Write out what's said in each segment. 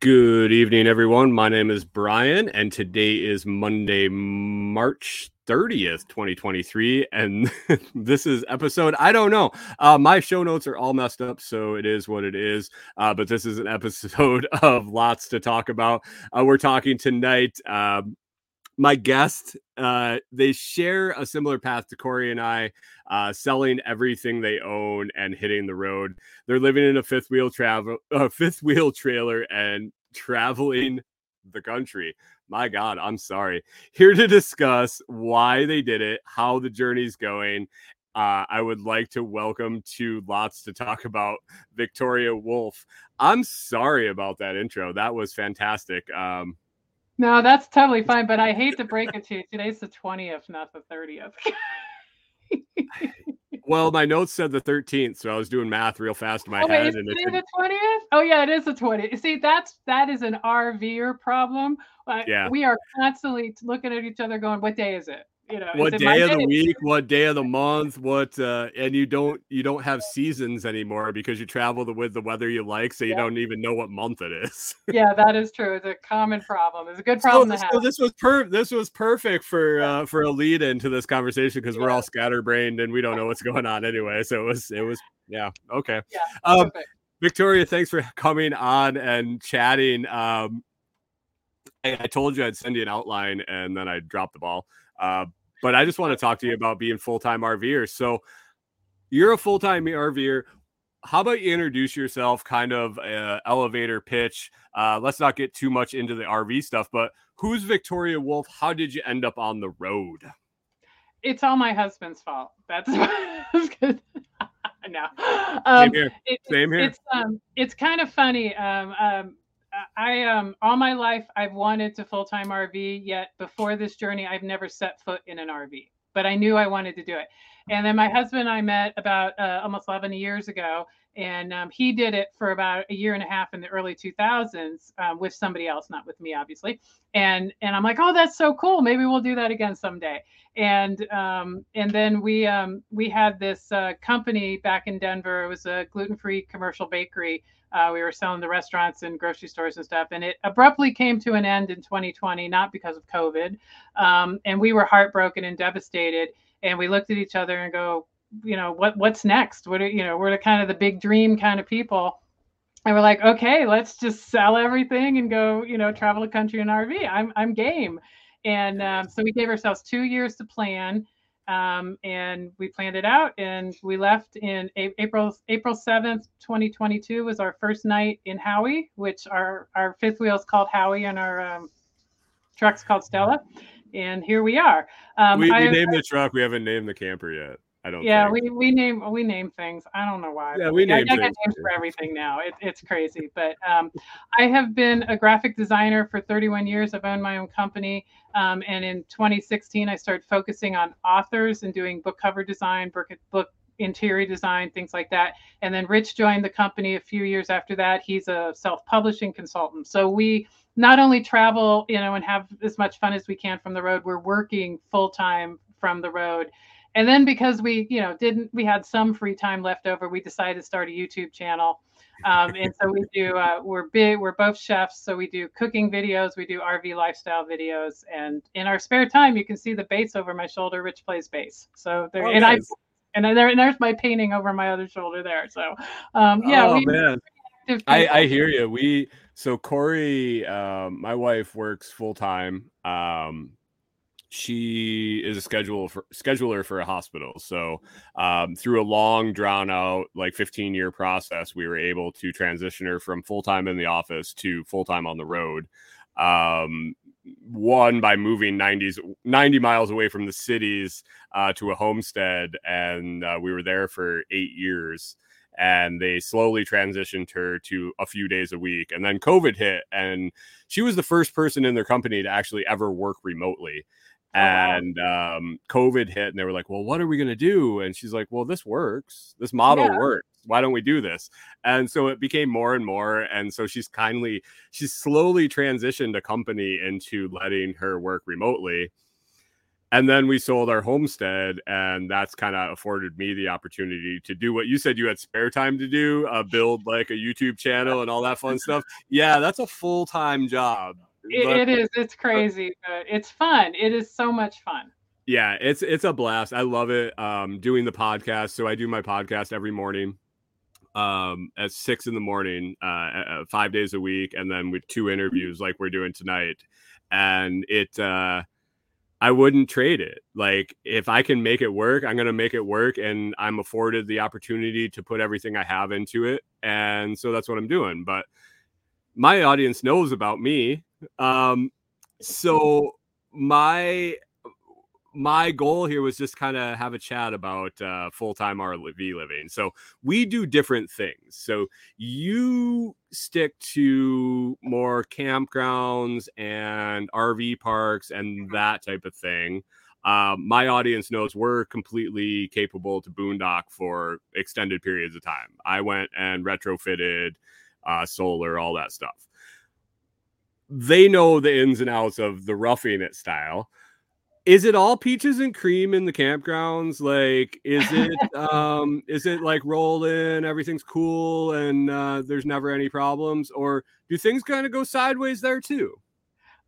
Good evening, everyone. My name is Brian, and today is Monday, March 30th, 2023. And this is episode, I don't know. Uh, my show notes are all messed up, so it is what it is. Uh, but this is an episode of lots to talk about. Uh, we're talking tonight. Um, my guest, uh, they share a similar path to Kori and I, uh, selling everything they own and hitting the road. They're living in a fifth wheel travel, a fifth wheel trailer, and traveling the country. My God, I'm sorry. Here to discuss why they did it, how the journey's going. Uh, I would like to welcome to lots to talk about Victoria Wolf. I'm sorry about that intro. That was fantastic. Um, No, that's totally fine, but I hate to break it to you. Today's the 20th, not the 30th. well, my notes said the 13th, so I was doing math real fast in my oh, wait, head, is and it today didn't- the 20th? Oh, yeah, it is the 20th. See, that's that is an RVer problem. Uh, Yeah. We are constantly looking at each other going, what day is it? You know, what day of the week what day of the month what uh and you don't you don't have seasons anymore because you travel the, with the weather you like so you Yeah. don't even know what month it is Yeah, that is true. It's a common problem. It's a good so, problem to so have. this was per this was perfect for uh for a lead into this conversation because we're all scatterbrained and we don't know what's going on anyway so it was it was yeah okay Yeah, um victoria thanks for coming on and chatting um I, I told you I'd send you an outline and then I dropped the ball. Uh, but I just want to talk to you about being full time RVer. So you're a full time RVer. How about you introduce yourself, kind of uh, elevator pitch? Uh, let's not get too much into the RV stuff, but who's Victoria Wolf? How did you end up on the road? It's all my husband's fault. That's, good. no. Same Um, here. it- Same here. It's um, it's kind of funny. Um, um, I um, all my life I've wanted to full time RV. Yet before this journey, I've never set foot in an RV. But I knew I wanted to do it. And then my husband and I met about uh, almost 11 years ago, and um, he did it for about a year and a half in the early 2000s um, with somebody else, not with me, obviously. And and I'm like, oh, that's so cool. Maybe we'll do that again someday. And um, and then we um, we had this uh, company back in Denver. It was a gluten free commercial bakery. Uh, we were selling the restaurants and grocery stores and stuff, and it abruptly came to an end in 2020, not because of COVID. Um, and we were heartbroken and devastated. And we looked at each other and go, you know, what what's next? What are you know? We're the kind of the big dream kind of people. And we're like, okay, let's just sell everything and go, you know, travel the country in RV. I'm I'm game. And um, so we gave ourselves two years to plan um, and we planned it out and we left in A- april april 7th 2022 was our first night in howie which our our fifth wheel is called howie and our um, truck's called stella and here we are um, we, we I- named the truck. We haven't named the camper yet. I don't. Know. Yeah, think. we, we name we name things. I don't know why. Yeah, we name I, got things, names for everything now. It, it's crazy. But um, I have been a graphic designer for 31 years. I've owned my own company. Um, and in 2016, I started focusing on authors and doing book cover design, book, book interior design, things like that. And then Rich joined the company a few years after that. He's a self-publishing consultant. So we not only travel, you know, and have as much fun as we can from the road, we're working full time from the road. And then because we, you know, didn't we had some free time left over, we decided to start a YouTube channel. Um, and so we do. Uh, we're big. We're both chefs, so we do cooking videos. We do RV lifestyle videos, and in our spare time, you can see the bass over my shoulder. Rich plays bass. So there, Oh, and I, and then there, and there's my painting over my other shoulder there. So, um, yeah, oh we, man. I. I hear you. We so Kori, um, my wife works full time. Um, she is a schedule for scheduler for a hospital. So um, through a long, drawn out, like 15 year process, we were able to transition her from full time in the office to full time on the road. Um, one by moving 90s 90 miles away from the cities uh, to a homestead and uh, we were there for eight years and they slowly transitioned her to a few days a week and then covid hit and she was the first person in their company to actually ever work remotely. And um, COVID hit, and they were like, "Well, what are we gonna do?" And she's like, "Well, this works. This model Yeah. works. Why don't we do this?" And so it became more and more. And so she's kindly, she's slowly transitioned a company into letting her work remotely. And then we sold our homestead, and that's kind of afforded me the opportunity to do what you said you had spare time to do, uh, build like a YouTube channel and all that fun stuff. Yeah, that's a full time job. It, is. It's crazy, but it's fun. It is so much fun. yeah it's it's a blast i love it um doing the podcast so i do my podcast every morning um at six in the morning uh, uh five days a week and then with two interviews like we're doing tonight and it uh i wouldn't trade it like if i can make it work i'm gonna make it work and i'm afforded the opportunity to put everything i have into it and so that's what i'm doing but my audience knows about me um so my my goal here was just kind of have a chat about uh, full-time RV living. So we do different things. So you stick to more campgrounds and RV parks and that type of thing. Um, my audience knows we're completely capable to boondock for extended periods of time. I went and retrofitted uh, solar, all that stuff. They know the ins and outs of the roughing it style is it all peaches and cream in the campgrounds like is it um is it like rolling everything's cool and uh there's never any problems or do things kind of go sideways there too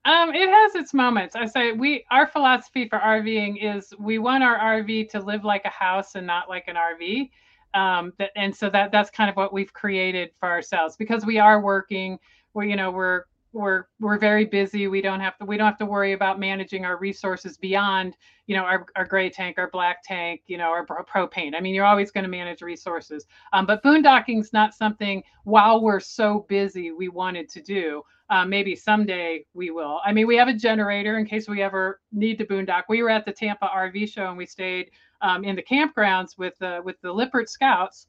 Um, it has its moments. I say we our philosophy for RVing is we want our RV to live like a house and not like an RV. Um, that, and so that that's kind of what we've created for ourselves because we are working. We you know we're we're we're very busy. We don't have to we don't have to worry about managing our resources beyond you know our, our gray tank, our black tank, you know our pro- propane. I mean you're always going to manage resources. Um, but boondocking's not something while we're so busy we wanted to do. Uh, maybe someday we will. I mean, we have a generator in case we ever need to boondock. We were at the Tampa RV show and we stayed um, in the campgrounds with the with the Lippert Scouts.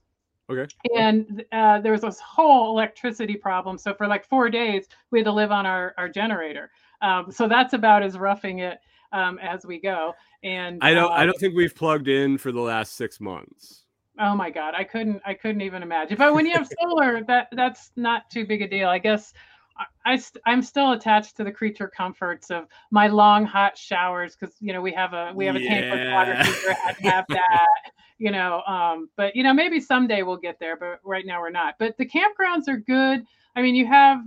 Okay. And uh, there was this whole electricity problem. So for like four days, we had to live on our our generator. Um, so that's about as roughing it um, as we go. And i don't uh, i don't think we've plugged in for the last six months Oh my God, I couldn't, I couldn't even imagine. But when you have solar, that that's not too big a deal. I guess I, I am still attached to the creature comforts of my long hot showers because you know we have a we have a tank with water Yeah. heater. I have that, you know. Um, but you know maybe someday we'll get there, but right now we're not. But the campgrounds are good. I mean, you have.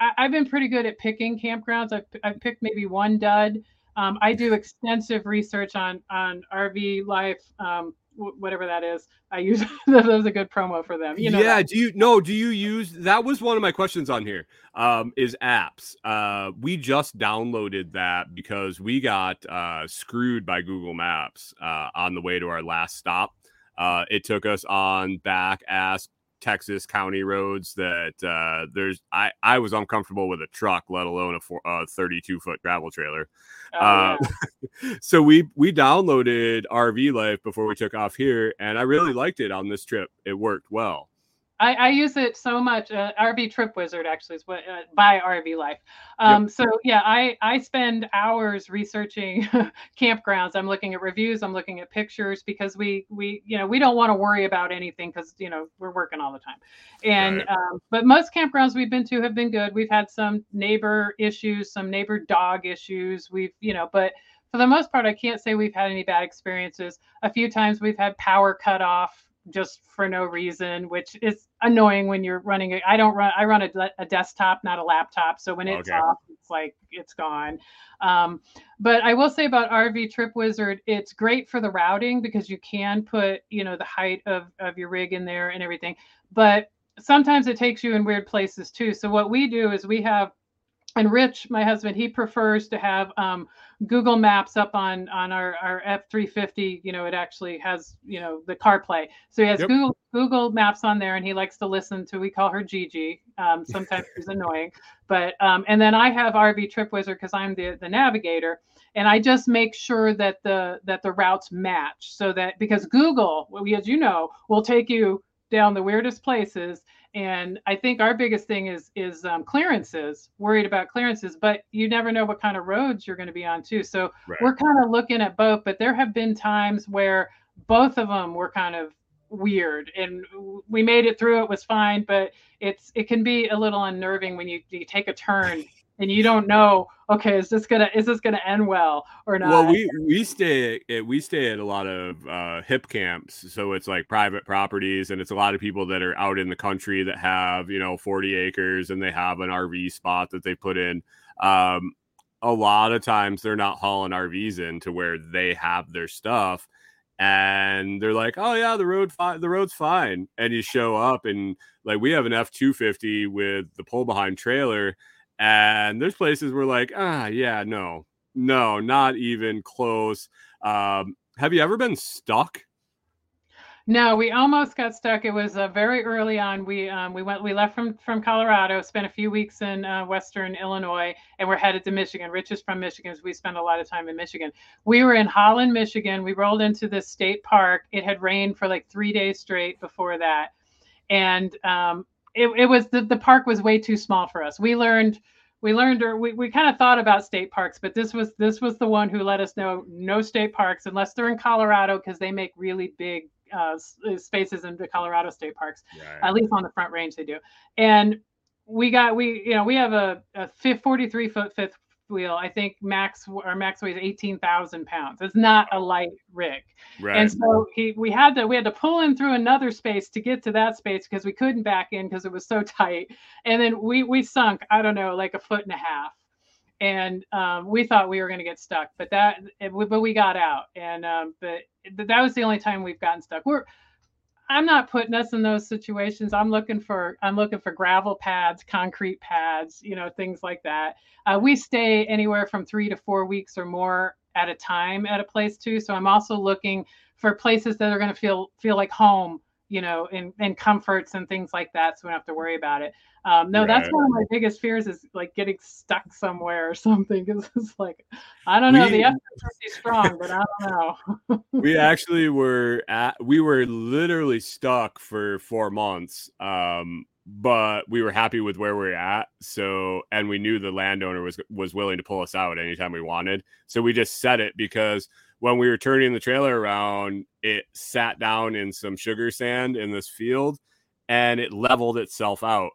I, I've been pretty good at picking campgrounds. I've I've picked maybe one dud. Um, I do extensive research on on RV life, um, whatever that is. I use that was a good promo for them. You know, yeah that. do you no do you use that was one of my questions on here um is apps uh we just downloaded that because we got uh screwed by google maps uh on the way to our last stop uh it took us on back ass texas county roads that uh there's i i was uncomfortable with a truck let alone a, four, uh 32 foot travel trailer Oh, uh, yeah. so we we downloaded RV Life before we took off here, and I really liked it on this trip. It worked well. I, I use it so much. Uh, RV Trip Wizard actually is what uh, by RV Life. Um, So yeah, I I spend hours researching campgrounds. I'm looking at reviews. I'm looking at pictures because we we you know we don't want to worry about anything because you know we're working all the time. And Right. um, but most campgrounds we've been to have been good. We've had some neighbor issues, some neighbor dog issues. We've you know, but for the most part, I can't say we've had any bad experiences. A few times we've had power cut off just for no reason, which is annoying when you're running. a- I don't run. I run a, a desktop, not a laptop. So when it's Okay. off, it's like it's gone. Um, but I will say about RV Trip Wizard, it's great for the routing because you can put you know the height of of your rig in there and everything. But sometimes it takes you in weird places too. So what we do is we have and Rich, my husband, he prefers to have um, Google Maps up on on our, our F350. You know, it actually has you know the CarPlay, so he has Yep. Google Google Maps on there, and he likes to listen to. We call her Gigi. Um, sometimes she's annoying, but um, and then I have RV Trip Wizard because I'm the the navigator, and I just make sure that the that the routes match, so that because Google, as you know, will take you down the weirdest places And I think our biggest thing is is um, clearances, worried about clearances, but you never know what kind of roads you're going to be on too. So Right. we're kind of looking at both, but there have been times where both of them were kind of weird and we made it through it was fine but it's it can be a little unnerving when you, you take a turn and you don't know okay is this gonna is this gonna end well or not Well, we we stay at we stay at a lot of uh, Hipcamps, so it's like private properties, and it's a lot of people that are out in the country that have you know forty acres and they have an RV spot that they put in. Um, a lot of times they're not hauling RVs in to where they have their stuff, and they're like, "Oh yeah, the road fi- the road's fine," and you show up and like we have an F two fifty with the pull behind trailer, and there's places where like, ah, yeah, no, no, not even close. Um, have you ever been stuck? No, we almost got stuck. It was uh, very early on. We um, we went we left from from Colorado, spent a few weeks in uh, Western Illinois, and we're headed to Michigan. Rich is from Michigan, so we spent a lot of time in Michigan. We were in Holland, Michigan. We rolled into this state park. It had rained for like three days straight before that, and um, it, it was the, the park was way too small for us. We learned we learned or we, we kind of thought about state parks, but this was this was the one who let us know no state parks unless they're in Colorado because they make really big uh, spaces in the Colorado state parks. At least on the front range they do. And we got we you know we have a, a 43 foot fifth wheel. I think max our max weighs 18,000 pounds. It's not a light rig. Right. And so he, we had to we had to pull in through another space to get to that space because we couldn't back in because it was so tight. And then we we sunk I don't know like a foot and a half, and um, we thought we were going to get stuck, but that but we got out. And um, but that was the only time we've gotten stuck. We're I'm not putting us in those situations. I'm looking for I'm looking for gravel pads, concrete pads, you know, things like that. Uh, we stay anywhere from three to four weeks or more at a time at a place too. So I'm also looking for places that are going to feel feel like home, you know, and and comforts and things like that, so we don't have to worry about it. Um, no, that's one of my biggest fears is like getting stuck somewhere or something. Because it's like I don't know, We- the effort is strong, but I don't know. we actually were at we were literally stuck for four months um but we were happy with where we are at so and we knew the landowner was was willing to pull us out anytime we wanted so we just said it because when we were turning the trailer around it sat down in some sugar sand in this field and it leveled itself out.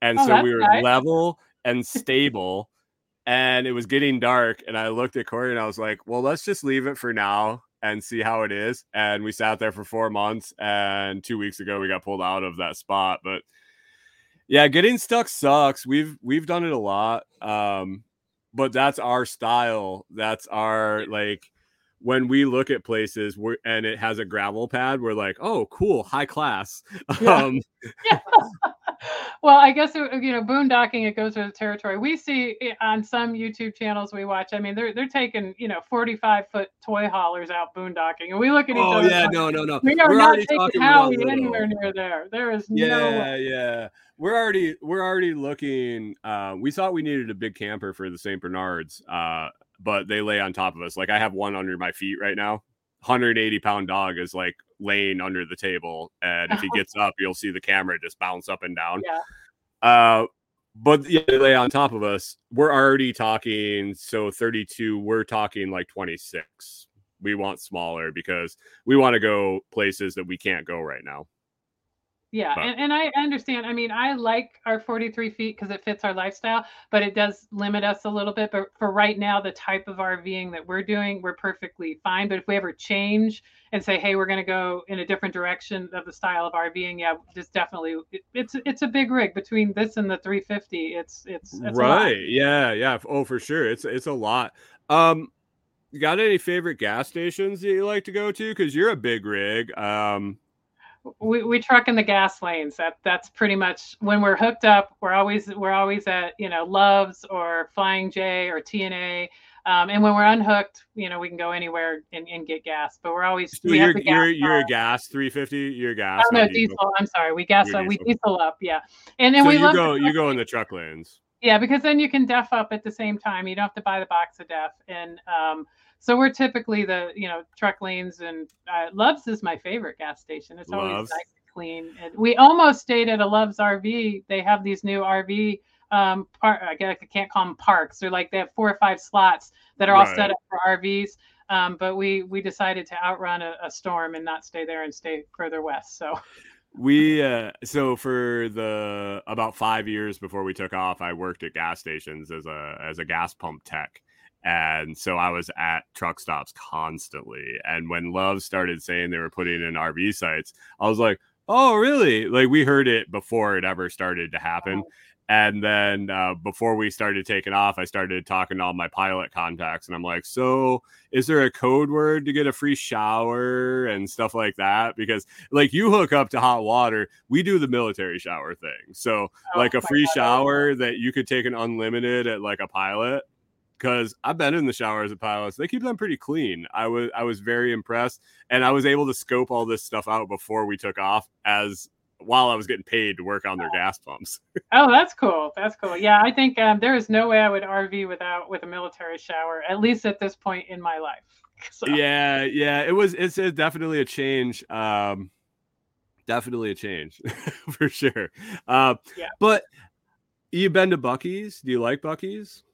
And Oh, so we were nice. level and stable and it was getting dark and i looked at kori and i was like well let's just leave it for now and see how it is. And we sat there for four months and two weeks ago we got pulled out of that spot. But yeah getting stuck sucks. We've we've done it a lot um but that's our style. That's our like when we look at places we're, and it has a gravel pad we're like oh cool high class Yeah. um well, I guess you know, boondocking it goes with the territory. We see on some YouTube channels we watch. I mean, they're they're taking you know forty five foot toy haulers out boondocking, and we look at each oh other. yeah like, no no no we are We're not taking Howie anywhere near there. There is no yeah yeah we're already we're already looking uh we thought we needed a big camper for the st bernards uh but they lay on top of us like i have one under my feet right now 180 pound dog is like laying under the table and if he gets up you'll see the camera just bounce up and down. Yeah. uh but yeah they lay on top of us. We're already talking so 32 we're talking like 26 we want smaller because we want to go places that we can't go right now Yeah, But- and, and I understand. I mean, I like our 43 feet because it fits our lifestyle, but it does limit us a little bit. But for right now, the type of RVing that we're doing, we're perfectly fine. But if we ever change and say, hey, we're going to go in a different direction of the style of RVing, yeah, this definitely it, it's it's a big rig between this and the 350. It's it's, it's right yeah yeah oh for sure it's it's a lot um you got any favorite gas stations that you like to go to because you're a big rig um we, we truck in the gas lanes. That that's pretty much when we're hooked up. We're always we're always at you know Loves or Flying J or TNA. Um, and when we're unhooked, you know we can go anywhere and, and get gas. But we're always so we have you're gas you're you're a gas 350 you're gas Oh no, not diesel. I'm sorry, we gas up. We diesel. diesel up. Yeah, and and so we you go you go in the truck lanes Yeah, because then you can DEF up at the same time. You don't have to buy the box of DEF. And um, so we're typically the, you know, truck lanes and uh, Love's is my favorite gas station. It's always Love's? nice to clean. And we almost stayed at a Love's RV. They have these new RV um par- I guess I can't call them parks. They're like they have four or five slots that are all Right. set up for RVs. Um, but we we decided to outrun a, a storm and not stay there and stay further west. So we uh so for the about five years before we took off i worked at gas stations as a as a gas pump tech and so i was at truck stops constantly. And when love started saying they were putting in rv sites i was like oh really? Like we heard it before it ever started to happen. And then uh, before we started taking off i started talking to all my pilot contacts and i'm like so is there a code word to get a free shower and stuff like that? Because like you hook up to hot water we do the military shower thing. So Oh like a free God. shower that you could take an unlimited at like a pilot because i've been in the showers at pilots they keep them pretty clean i was i was very impressed and i was able to scope all this stuff out before we took off as while i was getting paid to work on their gas pumps Oh, that's cool. That's cool. Yeah, I think um, there is no way I would RV without with a military shower, at least at this point in my life. So, yeah yeah it was it's, it's definitely a change um definitely a change for sure uh Yeah. but you've been to buc-ee's do you like buc-ee's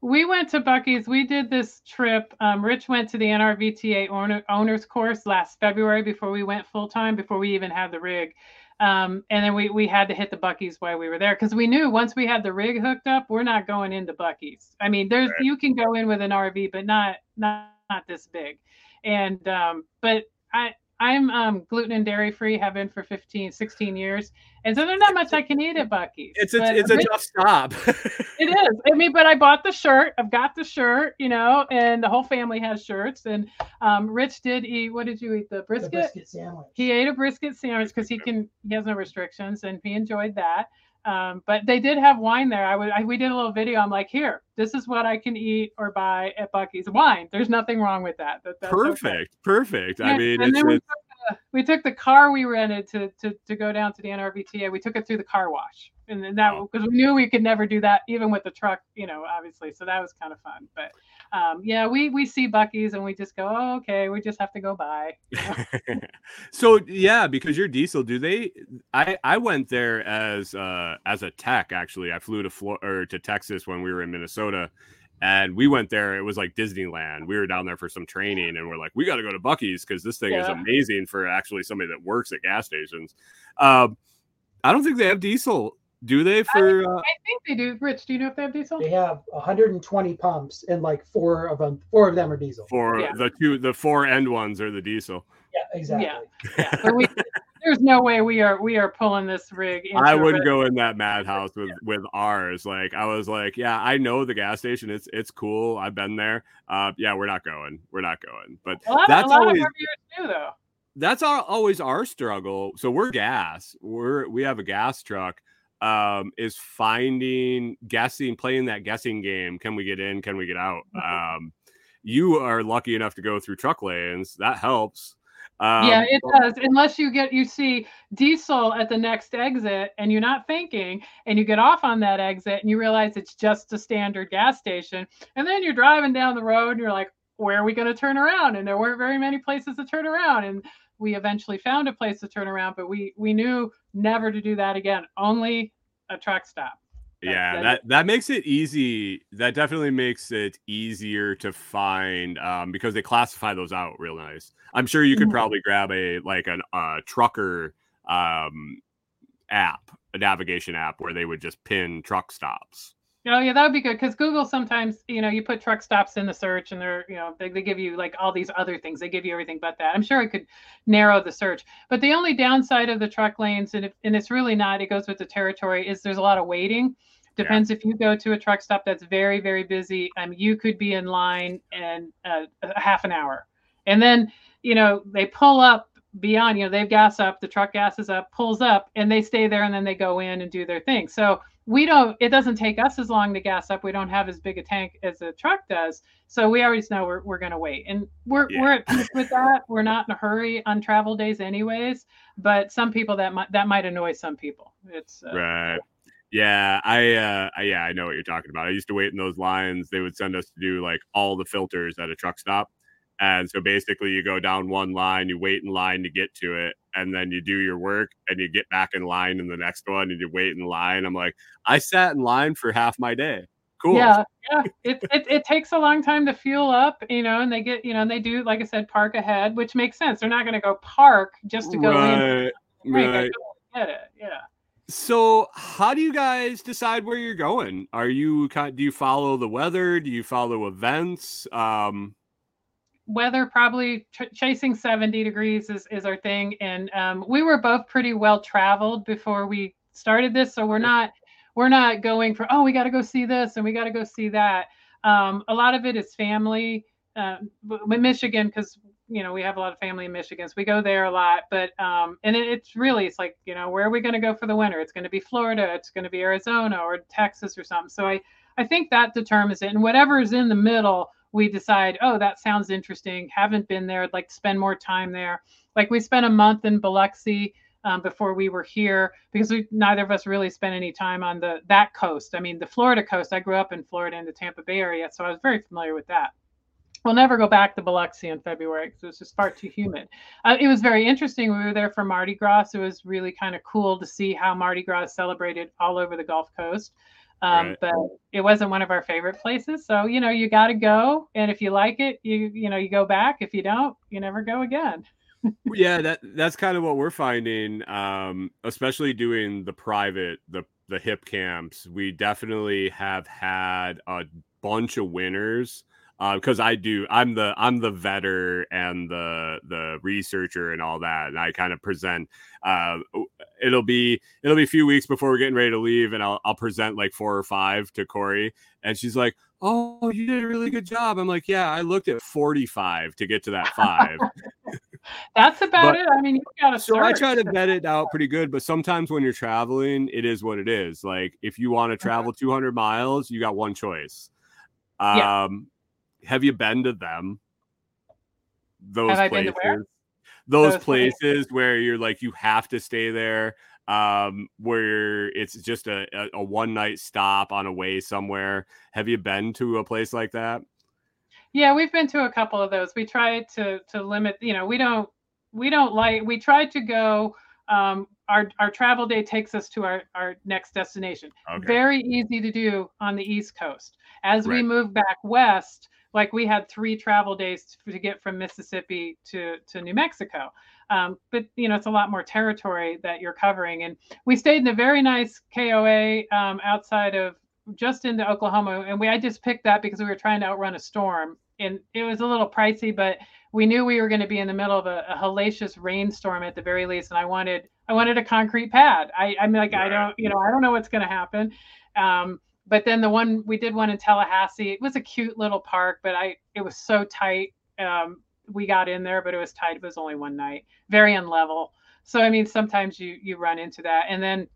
We went to Buc-ee's. We did this trip. Um, Rich went to the NRVTA owner, owners course last February before we went full time, before we even had the rig. Um, and then we, we had to hit the Buc-ee's while we were there because we knew once we had the rig hooked up, we're not going into Buc-ee's. I mean, there's Right. you can go in with an RV, but not not not this big. And um, but I I'm um, gluten and dairy free, have been for 15, 16 years, and so there's not much I can eat at Buc-ee's. it's a it's a Rich- tough stop it is. I mean, but I bought the shirt. I've got the shirt, you know, and the whole family has shirts. And um, Rich did eat. What did you eat? The The brisket. brisket sandwich. He ate a brisket sandwich because he can. He has no restrictions, and he enjoyed that. Um, but they did have wine there. I would. I, we did a little video. I'm like, here, this is what I can eat or buy at Buc-ee's. Wine. There's nothing wrong with that. that that's okay. perfect perfect i mean and then we took, the, we took the car we rented to, to to go down to the NRVTA. We took it through the car wash, and then that Oh. because we knew we could never do that even with the truck, you know, obviously. So that was kind of fun. But um, yeah, we we see Buc-ee's and we just go, oh, okay, we just have to go by. so yeah because you're diesel do they i i went there as uh as a tech actually. I flew to Flor- or to texas when we were in minnesota and we went there it was like disneyland. We were down there for some training and we're like we got to go to buc-ee's because this thing is amazing for actually somebody that works at gas stations. Um i don't think they have diesel do they for uh, I think they do. Rich, do you know if they have diesel? They have 120 pumps, and like four of them, four of them are diesel. for Yeah. the two the four end ones are the diesel Yeah, exactly. Yeah, but we. There's no way we are we are pulling this rig. Into I a wouldn't go in that madhouse with with ours. Like I was like, yeah, I know the gas station. It's it's cool. I've been there. Uh, yeah, we're not going. We're not going. But A lot, that's a lot always of RVers do though. that's our always our struggle. So we're gas. We're we have a gas truck. Um, is finding guessing, playing that guessing game. Can we get in? Can we get out? Mm-hmm. Um, you are lucky enough to go through truck lanes. That helps. Um, yeah, it does. Unless you get you see diesel at the next exit and you're not thinking and you get off on that exit and you realize it's just a standard gas station. And then you're driving down the road and you're like, where are we going to turn around? And there weren't very many places to turn around. And we eventually found a place to turn around, but we we knew never to do that again. Only a truck stop. That- yeah that that that makes it easy that definitely makes it easier to find um because they classify those out real nice i'm sure you could Mhm. probably grab a like an uh trucker um app a navigation app where they would just pin truck stops Oh yeah, that would be good because Google sometimes, you know, you put truck stops in the search and they're, you know, they, they give you like all these other things. They give you everything but that. I'm sure it could narrow the search. But the only downside of the truck lanes, and, if, and it's really not, it goes with the territory, is there's a lot of waiting. Depends if you go to a truck stop that's very, very busy. Um, you could be in line in uh, a half an hour. And then, you know, they pull up beyond, you know, they've gas up, the truck gasses up, pulls up, and they stay there and then they go in and do their thing. So we don't it doesn't take us as long to gas up. We don't have as big a tank as a truck does. So we always know we're, we're going to wait. And we're, Yeah. we're at peace with that. We're not in a hurry on travel days anyways but some people that might that might annoy some people. It's uh, right. Yeah i uh yeah i know what you're talking about. I used to wait in those lines. They would send us to do like all the filters at a truck stop And so basically, you go down one line, you wait in line to get to it, and then you do your work and you get back in line in the next one and you wait in line. I'm like, I sat in line for half my day. Cool. Yeah, yeah. It, it it takes a long time to fuel up, you know, and they get, you know, and they do, like I said, park ahead, which makes sense. They're not going to go park just to go in. Right, Right, right. Get it? Yeah. So, how do you guys decide where you're going? Are you kind? Do you follow the weather? Do you follow events? Um, weather probably ch- chasing 70 degrees is, is our thing. And um, we were both pretty well traveled before we started this so we're not we're not going for oh we got to go see this and we got to go see that. Um, a lot of it is family uh, michigan because you know we have a lot of family in michigan so we go there a lot but um, and it, it's really it's like you know where are we going to go for the winter? It's going to be florida it's going to be arizona or texas or something. So i i think that determines it and whatever is in the middle we decide, oh, that sounds interesting. Haven't been there. I'd like to spend more time there. Like we spent a month in Biloxi um, before we were here because we neither of us really spent any time on the that coast. I mean, the Florida coast. I grew up in Florida in the Tampa Bay area, so I was very familiar with that. We'll never go back to Biloxi in February because it was just far too humid. Uh, it was very interesting. We were there for Mardi Gras. It was really kind of cool to see how Mardi Gras is celebrated all over the Gulf Coast. Um, Right. but it wasn't one of our favorite places. So, you know, you got to go. And if you like it, you, you know, you go back. If you don't, you never go again. yeah, that that's kind of what we're finding. Um, especially doing the private, the the Hipcamps. We definitely have had a bunch of winners. Because I do, I'm the I'm the vetter and the the researcher and all that, and I kind of present. Uh, it'll be it'll be a few weeks before we're getting ready to leave, and I'll I'll present like four or five to Kori, and she's like, "Oh, you did a really good job." I'm like, "Yeah, I looked at 45 to get to that five. That's about But- it. I mean, you got to So I try to vet it out pretty good, but sometimes when you're traveling, it is what it is. Like if you want to travel 200 miles, you got one choice. Yeah. Have you been to them? Those Have places, those, Those places. places where you're like you have to stay there. Um, where it's just a, a, a one night stop on a way somewhere. Have you been to a place like that? Yeah, we've been to a couple of those. We try to to limit, you know, we don't we don't like we try to go um our our travel day takes us to our our next destination. Okay. Very easy to do on the East Coast. As we move back west, like we had three travel days to, to get from Mississippi to to New Mexico. Um, but you know, it's a lot more territory that you're covering. And we stayed in a very nice KOA um, outside of just into Oklahoma, and we I just picked that because we were trying to outrun a storm, and it was a little pricey, but we knew we were going to be in the middle of a, a hellacious rainstorm at the very least, and I wanted I wanted a concrete pad. I I'm like I don't you know I don't know what's going to happen. Um, but then the one we did one in Tallahassee, it was a cute little park, but I it was so tight. Um, we got in there, but it was tight. It was only one night, very unlevel. So I mean, sometimes you you run into that, and then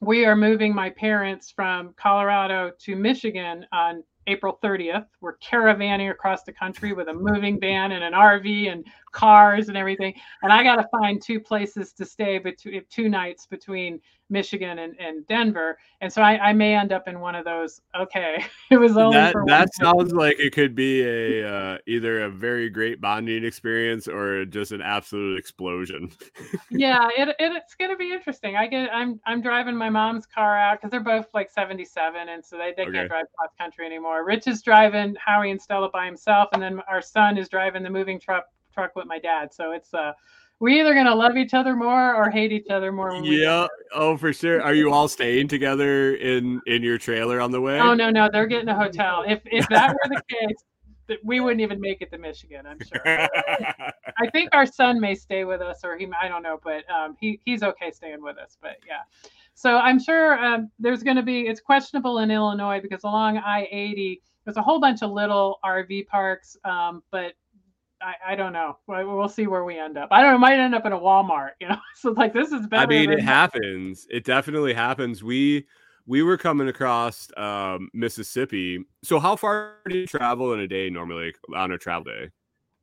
we are moving my parents from Colorado to Michigan on April 30th. We're caravanning across the country with a moving van and an RV and cars and everything. And I got to find two places to stay between two nights between Michigan and, and Denver. And so I, I may end up in one of those. Okay, it was only that that sounds like it could be a uh, either a very great bonding experience or just an absolute explosion. yeah it, it, it's going to be interesting i get i'm i'm driving my mom's car out because they're both like 77 and so they, they Okay. can't drive cross country anymore rich is driving howie and stella by himself and then our son is driving the moving truck truck with my dad so it's uh we're either going to love each other more or hate each other more we yeah, oh for sure. Are you all staying together in in your trailer on the way? oh no no they're getting a hotel if if that were the case we wouldn't even make it to michigan i'm sure I think our son may stay with us, or he I don't know, but um, he he's okay staying with us. But yeah, so I'm sure um, there's going to be it's questionable in Illinois because along I-80 there's a whole bunch of little RV parks, um, but I, I don't know. We'll we'll see where we end up. I don't know. Might end up in a Walmart, you know. So like this is better. I mean, it happens. It definitely happens. We we were coming across um, Mississippi. So how far do you travel in a day normally on a travel day?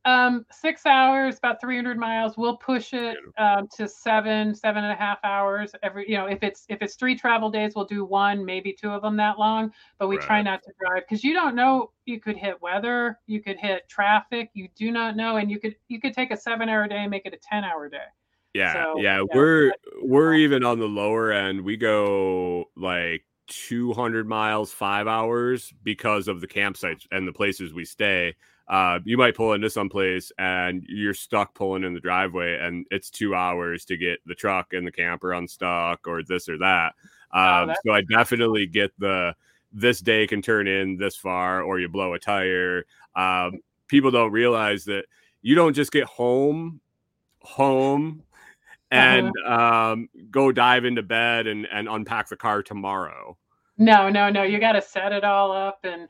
Um, six hours, about 300 miles. We'll push it um, to seven, seven and a half hours every. You know, if it's if it's three travel days, we'll do one, maybe two of them that long. But we try not to drive because you don't know. You could hit weather, you could hit traffic. You do not know, and you could you could take a seven-hour day and make it a 10-hour day. Yeah, So, yeah, yeah, we're we're even on the lower end. We go like 200 miles, five hours because of the campsites and the places we stay. Uh, you might pull into some place and you're stuck pulling in the driveway, and it's two hours to get the truck and the camper unstuck or this or that. Oh, Um, that's so I definitely get the this day can turn in this far, or you blow a tire. Um, people don't realize that you don't just get home, home, and um, go dive into bed and, and unpack the car tomorrow. No, no, no. You got to set it all up and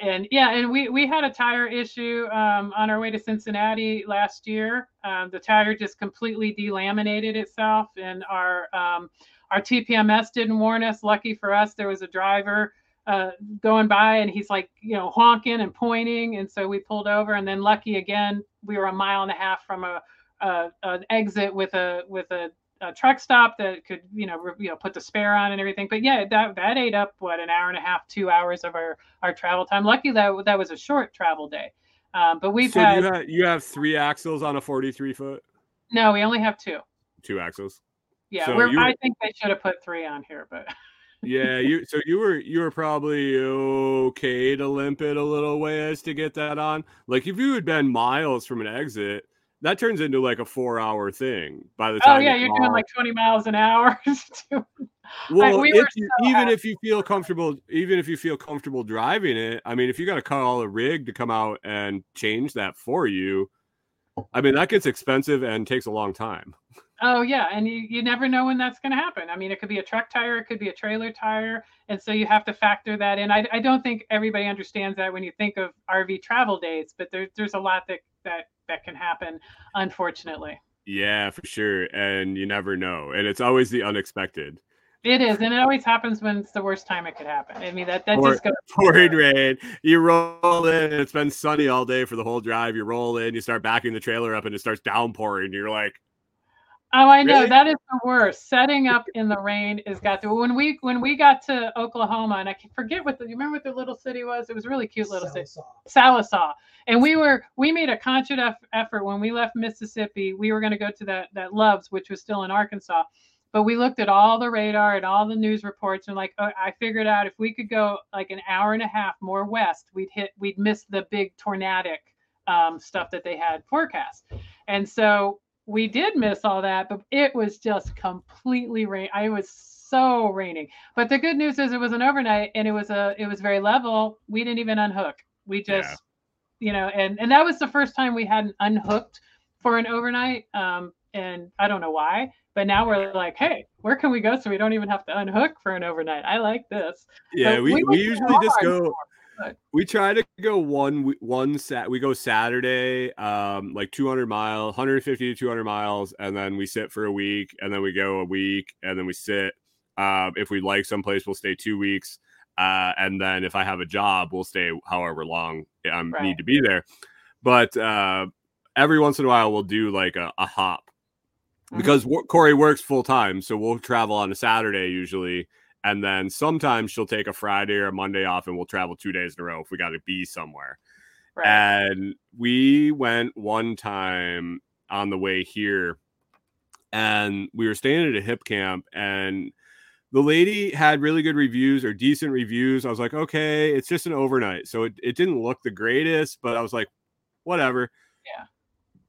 and yeah, and we we had a tire issue um, on our way to Cincinnati last year. Um, the tire just completely delaminated itself, and our um, our TPMS didn't warn us. Lucky for us, there was a driver uh, going by, and he's like, you know, honking and pointing, and so we pulled over. And then lucky again, we were a mile and a half from a, a an exit with a with a a truck stop that could you know re- you know put the spare on and everything. But yeah that that ate up what an hour and a half two hours of our our travel time. Lucky that that was a short travel day. Um, but we've so had you have you have three axles on a 43 foot, no we only have two. Two axles. yeah So we're, you- i think they should have put three on here but Yeah, you so you were you were probably okay to limp it a little ways to get that on. Like if you had been miles from an exit, that turns into like a four hour thing by the time. oh time. yeah you're doing like 20 miles an hour well, we if you, so even if you feel comfortable, even if you feel comfortable driving it, I mean, if you got to call a rig to come out and change that for you, I mean, that gets expensive and takes a long time. Oh yeah, and you, you never know when that's going to happen. I mean, it could be a truck tire, it could be a trailer tire, and so you have to factor that in. I, I don't think everybody understands that when you think of RV travel days, but there, there's a lot that that that can happen, unfortunately. Yeah, for sure. And you never know. And it's always the unexpected. It is, and it always happens when it's the worst time it could happen. I mean, that that Or- just goes. pouring rain. You roll in, and it's been sunny all day for the whole drive. You roll in, you start backing the trailer up, and it starts downpouring. You're like, Oh, I know Really? that is the worst. Setting up in the rain is got to. When we when we got to Oklahoma, and I can forget what the you remember what the little city was. It was a really cute little city. Sallisaw. And we were we made a conscious eff- effort when we left Mississippi. We were going to go to that that Loves, which was still in Arkansas. But we looked at all the radar and all the news reports, and like uh, I figured out if we could go like an hour and a half more west, we'd hit we'd miss the big tornadic um, stuff that they had forecast. And so we did miss all that, but it was just completely rain. I was so raining. But the good news is it was an overnight and it was a it was very level. We didn't even unhook. We Yeah. just you know, and and that was the first time we hadn't unhooked for an overnight. Um, and I don't know why, but now we're like, hey, where can we go so we don't even have to unhook for an overnight? I like this. yeah, But we, we we, usually just go. We try to go one one sat. We go Saturday, um, like 200 miles, 150 to 200 miles, and then we sit for a week, and then we go a week, and then we sit. Um, if we like someplace, we'll stay two weeks, uh, and then if I have a job, we'll stay however long I Right. need to be there. But uh, every once in a while, we'll do like a, a hop Mhm. because wo- Kori works full time, so we'll travel on a Saturday usually, and then sometimes she'll take a Friday or a Monday off, and we'll travel two days in a row if we got to be somewhere. Right. And we went one time on the way here, and we were staying at a Hipcamp, and the lady had really good reviews or decent reviews. I was like, okay, it's just an overnight, so it, it didn't look the greatest, but I was like, whatever. Yeah.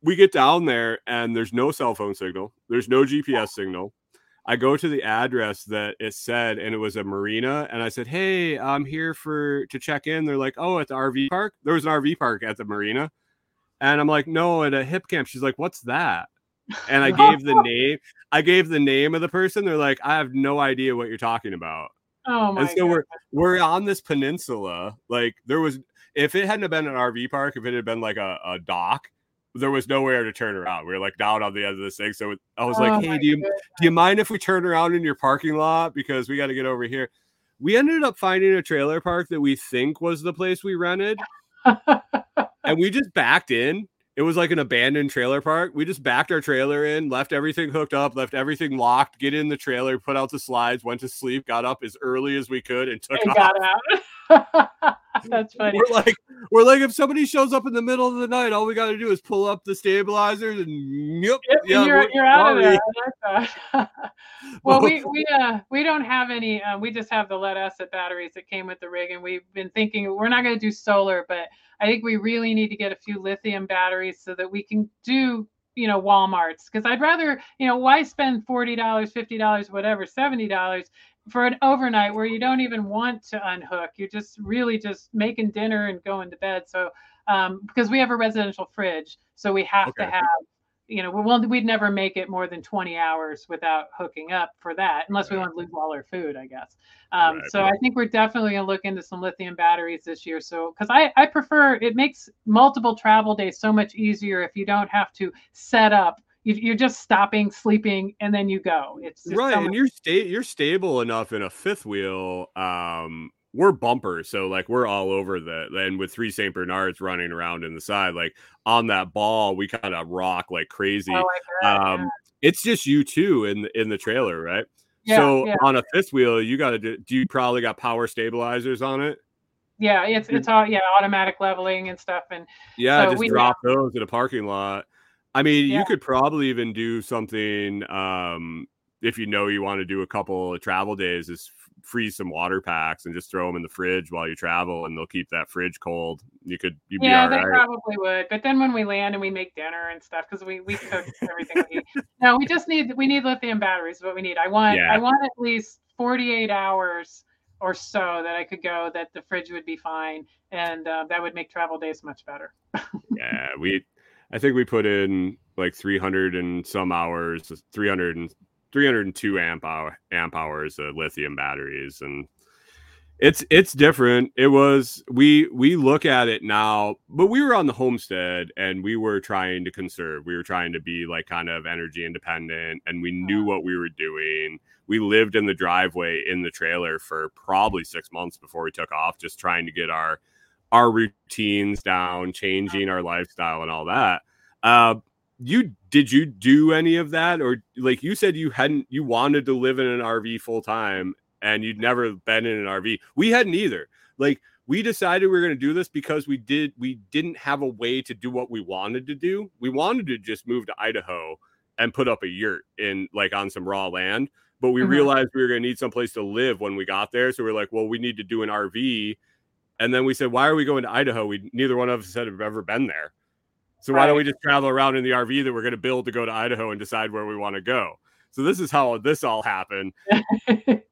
We get down there and there's no cell phone signal. There's no GPS signal. I go to the address that it said, and it was a marina. And I said, "Hey, I'm here for to check in." They're like, "Oh, at the RV park." There was an RV park at the marina, and I'm like, "No, at a Hipcamp." She's like, "What's that?" And I gave the name. I gave the name of the person. They're like, "I have no idea what you're talking about." oh my god. and so God. we're we're on this peninsula. Like there was, if it hadn't been an RV park, if it had been like a, a dock, there was nowhere to turn around. We were like down on the end of this thing. So I was Oh like, "Hey, do you goodness. do you mind if we turn around in your parking lot because we got to get over here?" We ended up finding a trailer park that we think was the place we rented, and we just backed in. It was like an abandoned trailer park. We just backed our trailer in, left everything hooked up, left everything locked, get in the trailer, put out the slides, went to sleep, got up as early as we could, and took And off. got out. That's funny. We're like, we're like, if somebody shows up in the middle of the night, all we got to do is pull up the stabilizers and yep, Yep, yeah, you're, you're out of there. I well, we we uh we don't have any. Uh, we just have the lead acid batteries that came with the rig, and we've been thinking we're not going to do solar, but I think we really need to get a few lithium batteries so that we can do you know Walmart's because I'd rather you know why spend forty dollars, fifty dollars, whatever, seventy dollars for an overnight where you don't even want to unhook. You're just really just making dinner and going to bed. So um, because we have a residential fridge, so we have Okay. to have you know, well, we'd never make it more than 20 hours without hooking up for that, unless we Right. want to lose all our food, I guess. Um, Right. So I think we're definitely going to look into some lithium batteries this year. So, because I, I prefer it makes multiple travel days so much easier if you don't have to set up. You, you're just stopping, sleeping, and then you go. It's right so and you're sta- you're stable enough in a fifth wheel um we're bumpers so like we're all over the and with three saint bernards running around in the side like on that ball we kind of rock like crazy that, um it's just you two in the- in the trailer right yeah. so yeah, on a fifth wheel you got to do, do you probably got power stabilizers on it yeah, it's it's all yeah, automatic leveling and stuff, and Yeah, So just we drop those in a parking lot. I mean, Yeah. you could probably even do something um, if you know you want to do a couple of travel days, is freeze some water packs and just throw them in the fridge while you travel, and they'll keep that fridge cold. You could you'd yeah, be they all right. probably would. But then when we land and we make dinner and stuff, because we we cook everything we need. No, we just need we need lithium batteries. Is what we need. I want Yeah. I want at least 48 hours or so that I could go that the fridge would be fine, and uh, that would make travel days much better. yeah, we I think we put in like 300 and some hours, 300 and 302 amp hour amp hours of lithium batteries and it's it's different. It was we we look at it now, but we were on the homestead and we were trying to conserve. We were trying to be like kind of energy independent and we knew what we were doing. We lived in the driveway in the trailer for probably 6 months before we took off just trying to get our our routines down, changing our lifestyle and all that. Uh you did you do any of that or like you said you hadn't you wanted to live in an RV full time and you'd never been in an RV. We hadn't either. Like we decided we were going to do this because we did we didn't have a way to do what we wanted to do. We wanted to just move to Idaho and put up a yurt in like on some raw land, but we Mhm. realized we were going to need some place to live when we got there. So we are like, well, we need to do an RV. And then we said, why are we going to Idaho? We neither one of us had ever been there. So why don't we just travel around in the RV that we're going to build to go to Idaho and decide where we want to go? So this is how this all happened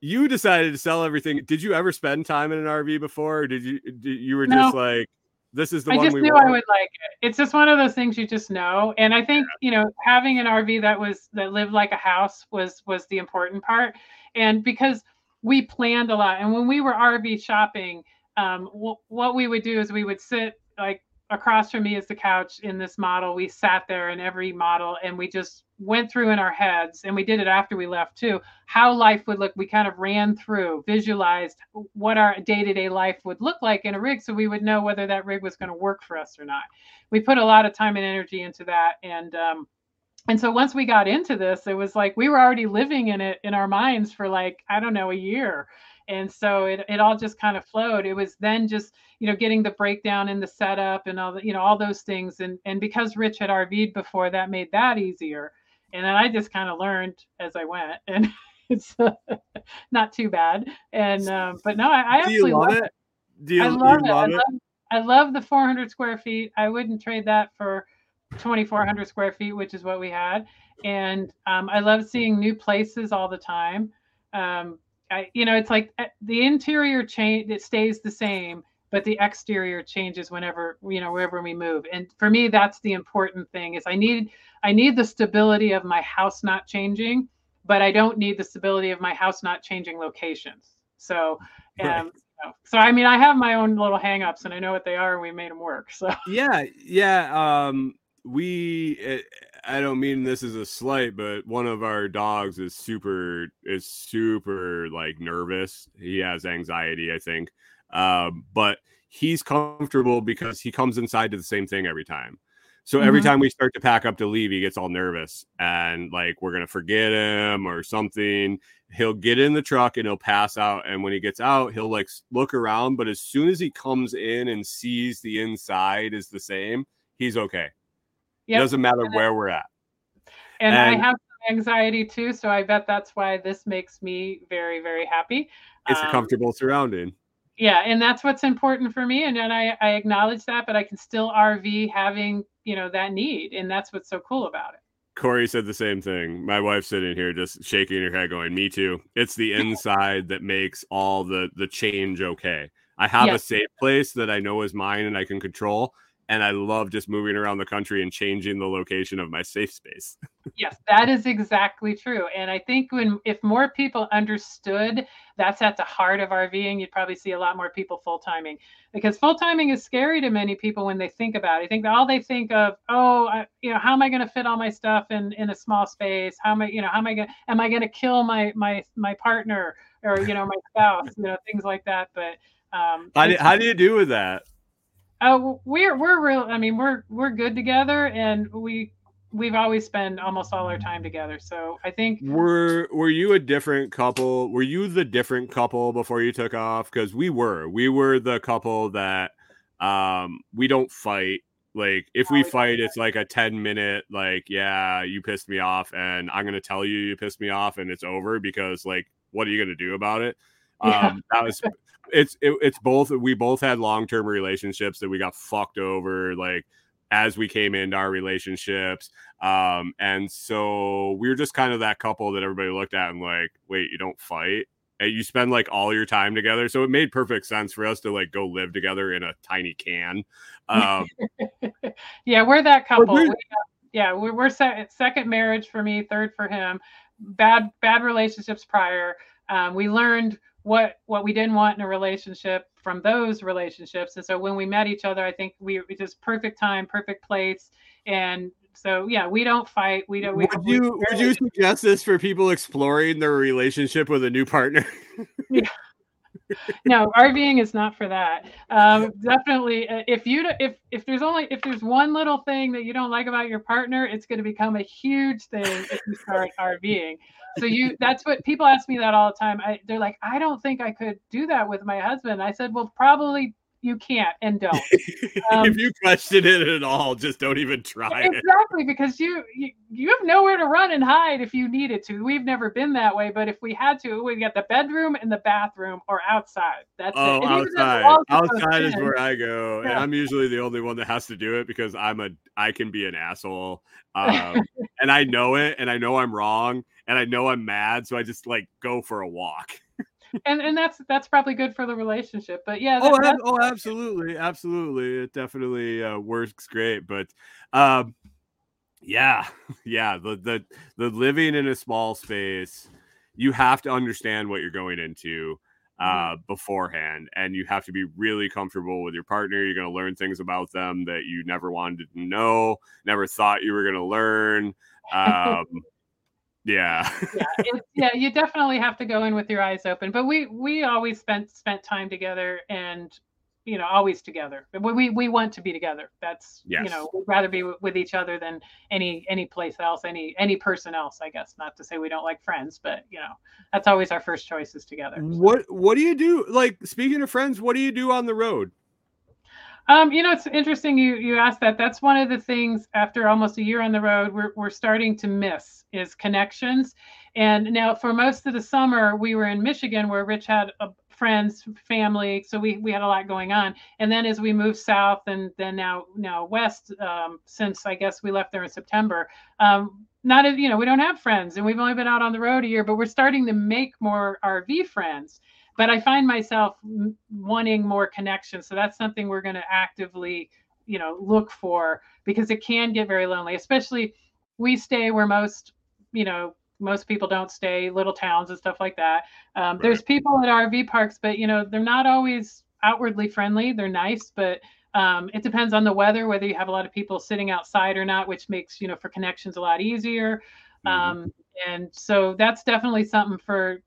you decided to sell everything. Did you ever spend time in an RV before? Or did you? Did, you were No. just like, this is the I one just we knew want. I would like it. It's just one of those things you just know. And I think, you know, having an RV that was that lived like a house was was the important part. And because we planned a lot and when we were RV shopping, um wh- what we would do is we would sit like across from me is the couch in this model. We sat there in every model and we just went through in our heads and we did it after we left too how life would look. We kind of ran through visualized what our day-to-day life would look like in a rig so we would know whether that rig was going to work for us or not. We put a lot of time and energy into that and um and so once we got into this it was like we were already living in it in our minds for like i don't know a year and so it, it all just kind of flowed it was then just you know getting the breakdown and the setup and all the you know all those things and and because rich had rv'd before that made that easier and then i just kind of learned as i went and it's not too bad and um but no i, I absolutely love love it? it Do you, I you love it. I love love, I love the 400 square feet. I wouldn't trade that for 2,400 square feet, which is what we had. And um, I love seeing new places all the time. Um, I, you know, it's like uh, the interior change; it stays the same, but the exterior changes whenever you know wherever we move. And for me, that's the important thing: is I need I need the stability of my house not changing, but I don't need the stability of my house not changing locations. So. Right. Um, know. So I mean, I have my own little hangups, and I know what they are, and we made them work. So Yeah, yeah. Um, we. eh, I don't mean this as a slight, but one of our dogs is super is super like nervous. He has anxiety, I think. Um, but he's comfortable because he comes inside to the same thing every time. So every Mhm. time we start to pack up to leave, he gets all nervous and like we're gonna forget him or something. He'll get in the truck and he'll pass out. And when he gets out, he'll like look around. But as soon as he comes in and sees the inside is the same, he's okay. It doesn't matter where we're at. and, and- I have some anxiety too, so I bet that's why this makes me very, very happy. It's a Um, comfortable surrounding. yeah and that's what's important for me and then I, I acknowledge that but i can still rv having you know that need and that's what's so cool about it Kori said the same thing. My wife's sitting here just shaking her head, going, "Me too." It's the inside that makes all the the change okay. I have a safe place that I know is mine and I can control, and I love just moving around the country and changing the location of my safe space. yes that is exactly true and i think when if more people understood that's at the heart of rving you'd probably see a lot more people full timing because full timing is scary to many people when they think about it i think all they think of oh I, you know how am i going to fit all my stuff in in a small space how am i you know how am i going to am i going to kill my my my partner or you know my spouse you know things like that but um How do, how do you do with that? Oh, we're we're real. I mean, we're we're good together, and we we've always spent almost all our time together. So I think Were were you a different couple? Were you the different couple before you took off? Because we were. We were the couple that um we don't fight. Like if we Oh, fight, it's like a 10 minute, like, yeah, you pissed me off, and I'm gonna tell you you pissed me off, and it's over because like what are you gonna do about it? Yeah. Um that was it's it, it's both we both had long-term relationships that we got fucked over like as we came into our relationships um and so we were just kind of that couple that everybody looked at and like wait you don't fight and you spend like all your time together so it made perfect sense for us to like go live together in a tiny can um yeah, we're that couple. we're- We, yeah, we're, we're se- second marriage for me, third for him. Bad bad relationships prior. Um, we learned what what we didn't want in a relationship from those relationships, and so when we met each other, I think we it just perfect time, perfect place, and so yeah, we don't fight. We don't. We, would you would you suggest this for people exploring their relationship with a new partner no rving is not for that. Um, definitely uh, if you if if there's only if there's one little thing that you don't like about your partner it's going to become a huge thing if you start rving. So you that's what people ask me that all the time. I, they're like i don't think i could do that with my husband. I said well probably you can't and don't. Um, if you question it at all just don't even try it. Exactly because you, you you have nowhere to run and hide if you needed to. We've never been that way but if we had to we got the bedroom and the bathroom or outside. That's Oh, it And even if the outside. Outside is in, where I go, and I'm usually the only one that has to do it because I'm a I can be an asshole, um, and I know it, and I know I'm wrong, and I know I'm mad, so I just like go for a walk. And and that's that's probably good for the relationship but yeah Oh, that, ab- oh, absolutely, absolutely, it definitely uh, works great, but um, yeah, yeah, the the the living in a small space, you have to understand what you're going into uh, beforehand, and you have to be really comfortable with your partner. You're going to learn things about them that you never wanted to know, never thought you were going to learn. Um, yeah, yeah, it, yeah you definitely have to go in with your eyes open but we we always spent spent time together and you know always together we we, we want to be together that's you know we'd rather be w- with each other than any any place else any any person else i guess not to say we don't like friends but you know that's always our first choice is together so. what what do you do? Like speaking of friends, what do you do on the road? Um, you know, it's interesting you you asked that. That's one of the things after almost a year on the road we're we're starting to miss is connections. And now for most of the summer we were in Michigan where Rich had a friends, family, so we we had a lot going on. And then as we moved south and then now now west, um, since I guess we left there in September, um, not as you know we don't have friends and we've only been out on the road a year, but we're starting to make more RV friends but I find myself m- wanting more connection. So that's something we're going to actively, you know, look for because it can get very lonely, especially we stay where most, you know, most people don't stay, little towns and stuff like that. Um, There's people at RV parks, but you know, they're not always outwardly friendly. They're nice, but um, it depends on the weather, whether you have a lot of people sitting outside or not, which makes, you know, for connections a lot easier. Mhm. Um, and so that's definitely something for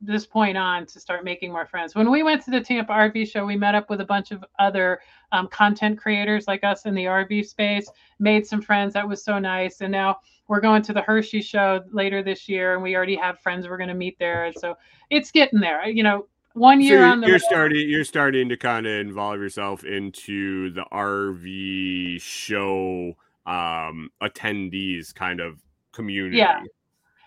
this point on to start making more friends. When we went to the Tampa RV show, we met up with a bunch of other um, content creators like us in the RV space, made some friends. That was so nice. And now we're going to the Hershey show later this year, and we already have friends we're going to meet there. And so it's getting there. You know, one year so you're, on the you're road- starting you're starting to kind of involve yourself into the RV show um attendees kind of community. Yeah.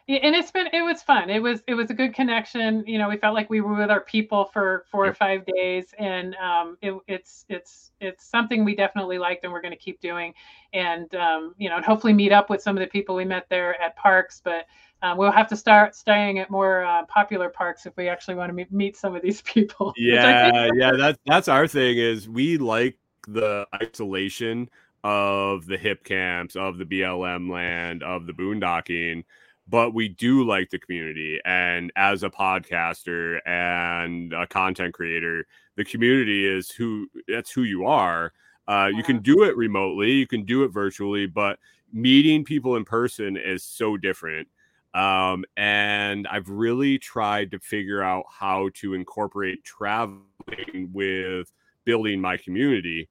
Yeah, and it's been it was fun. It was it was a good connection. You know, we felt like we were with our people for four or five days, and um, it, it's it's it's something we definitely liked, and we're going to keep doing. And um, you know, and hopefully meet up with some of the people we met there at parks. But um, we'll have to start staying at more uh, popular parks if we actually want to meet, meet some of these people. Yeah, yeah, that's that's our thing is we like the isolation of the Hipcamps, of the BLM land, of the boondocking, but we do like the community. And as a podcaster and a content creator, the community is who that's who you are. Uh, you can do it remotely, you can do it virtually, but meeting people in person is so different. Um, and I've really tried to figure out how to incorporate traveling with building my community.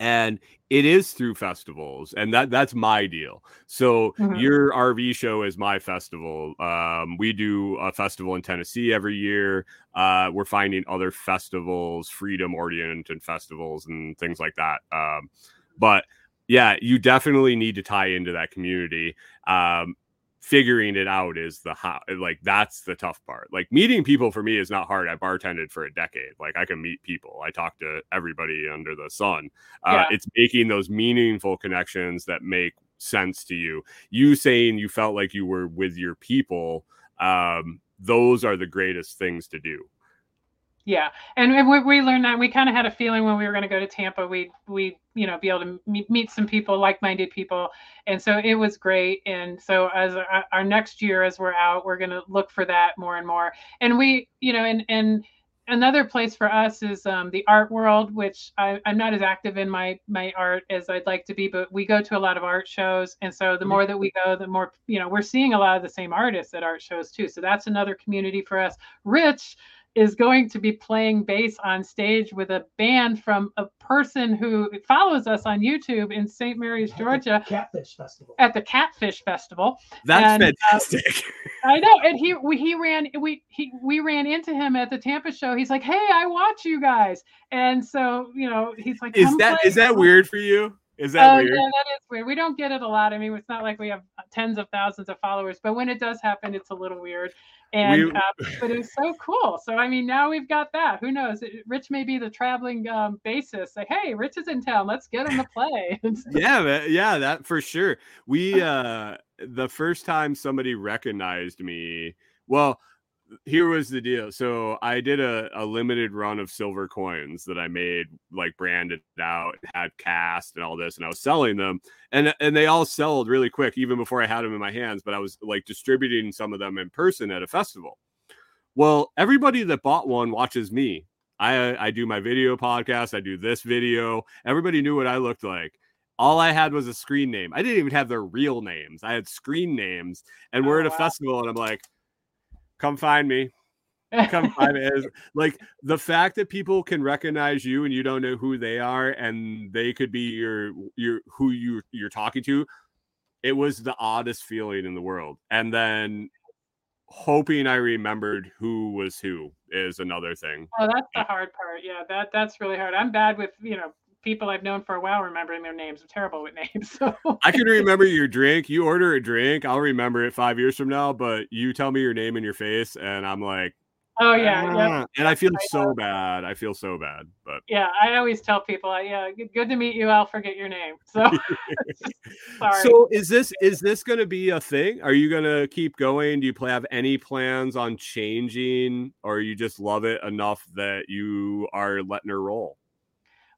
And it is through festivals, and that that's my deal. So Mhm. your RV show is my festival. Um, we do a festival in Tennessee every year. Uh, we're finding other festivals, freedom oriented festivals, and things like that. Um, but yeah, you definitely need to tie into that community. Um, figuring it out is the how like that's the tough part. Like meeting people for me is not hard. I bartended for a decade. Like i can meet people. I talk to everybody under the sun. Uh, Yeah. it's making those meaningful connections that make sense to you. You saying you felt like you were with your people um those are the greatest things to do Yeah, and, we, we learned that we kind of had a feeling when we were going to go to Tampa, we we you know be able to meet, meet some people, like-minded people, and so it was great. And so as our, our next year, as we're out, we're going to look for that more and more. And we, you know, and and another place for us is um, the art world, which I, I'm not as active in my my art as I'd like to be, but we go to a lot of art shows, and so the more that we go, the more you know we're seeing a lot of the same artists at art shows too. So that's another community for us. Rich is going to be playing bass on stage with a band from a person who follows us on YouTube in St. Mary's, At Georgia, Catfish Festival. at the Catfish Festival. that's And, uh, fantastic I know, and he we, he ran we he we ran into him at the Tampa show. He's like, "Hey, I watch you guys," and so you know he's like, is "Come that play." is that weird for you is that Oh weird yeah, that is weird. We don't get it a lot. I mean, it's not like we have tens of thousands of followers, but when it does happen, it's a little weird. And We- uh, but it's so cool. So I mean, now we've got that. Who knows? Rich may be the traveling um, bassist. Like, hey, Rich is in town. Let's get him to play. yeah yeah that for sure we uh the first time somebody recognized me well here was the deal so i did a, a limited run of silver coins that i made like branded out had cast and all this and i was selling them and and they all sold really quick even before i had them in my hands but i was like distributing some of them in person at a festival well everybody that bought one watches me i i do my video podcast i do this video everybody knew what i looked like all I had was a screen name. I didn't even have their real names. I had screen names, and we're Oh, at a wow. festival, and I'm like, "Come find me, come find me." Like the fact that people can recognize you and you don't know who they are, and they could be your your who you you're talking to. It was the oddest feeling in the world, and then hoping I remembered who was who is another thing. Oh, that's the hard part. Yeah, that that's really hard. I'm bad with you know people I've known for a while remembering their names. I'm terrible with names. So I can remember your drink. You order a drink, I'll remember it five years from now. But you tell me your name and your face, and I'm like, oh yeah, yeah. "Ah," and I feel I so bad. I feel so bad. But Yeah, I always tell people, uh, yeah, good, good to meet you. I'll forget your name. So sorry. so is this is this going to be a thing? Are you going to keep going? Do you have any plans on changing, or you just love it enough that you are letting her roll?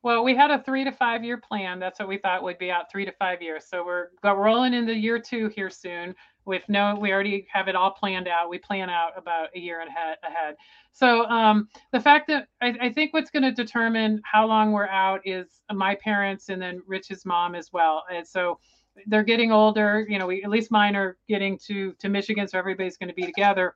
Well, we had a three to five year plan. That's what we thought would be out three to five years. So we're rolling into year two here soon. With no, we already have it all planned out. We plan out about a year ahead. ahead. So um, the fact that I, I think what's going to determine how long we're out is my parents and then Rich's mom as well. And so they're getting older. You know, we at least mine are getting to to Michigan, so everybody's going to be together.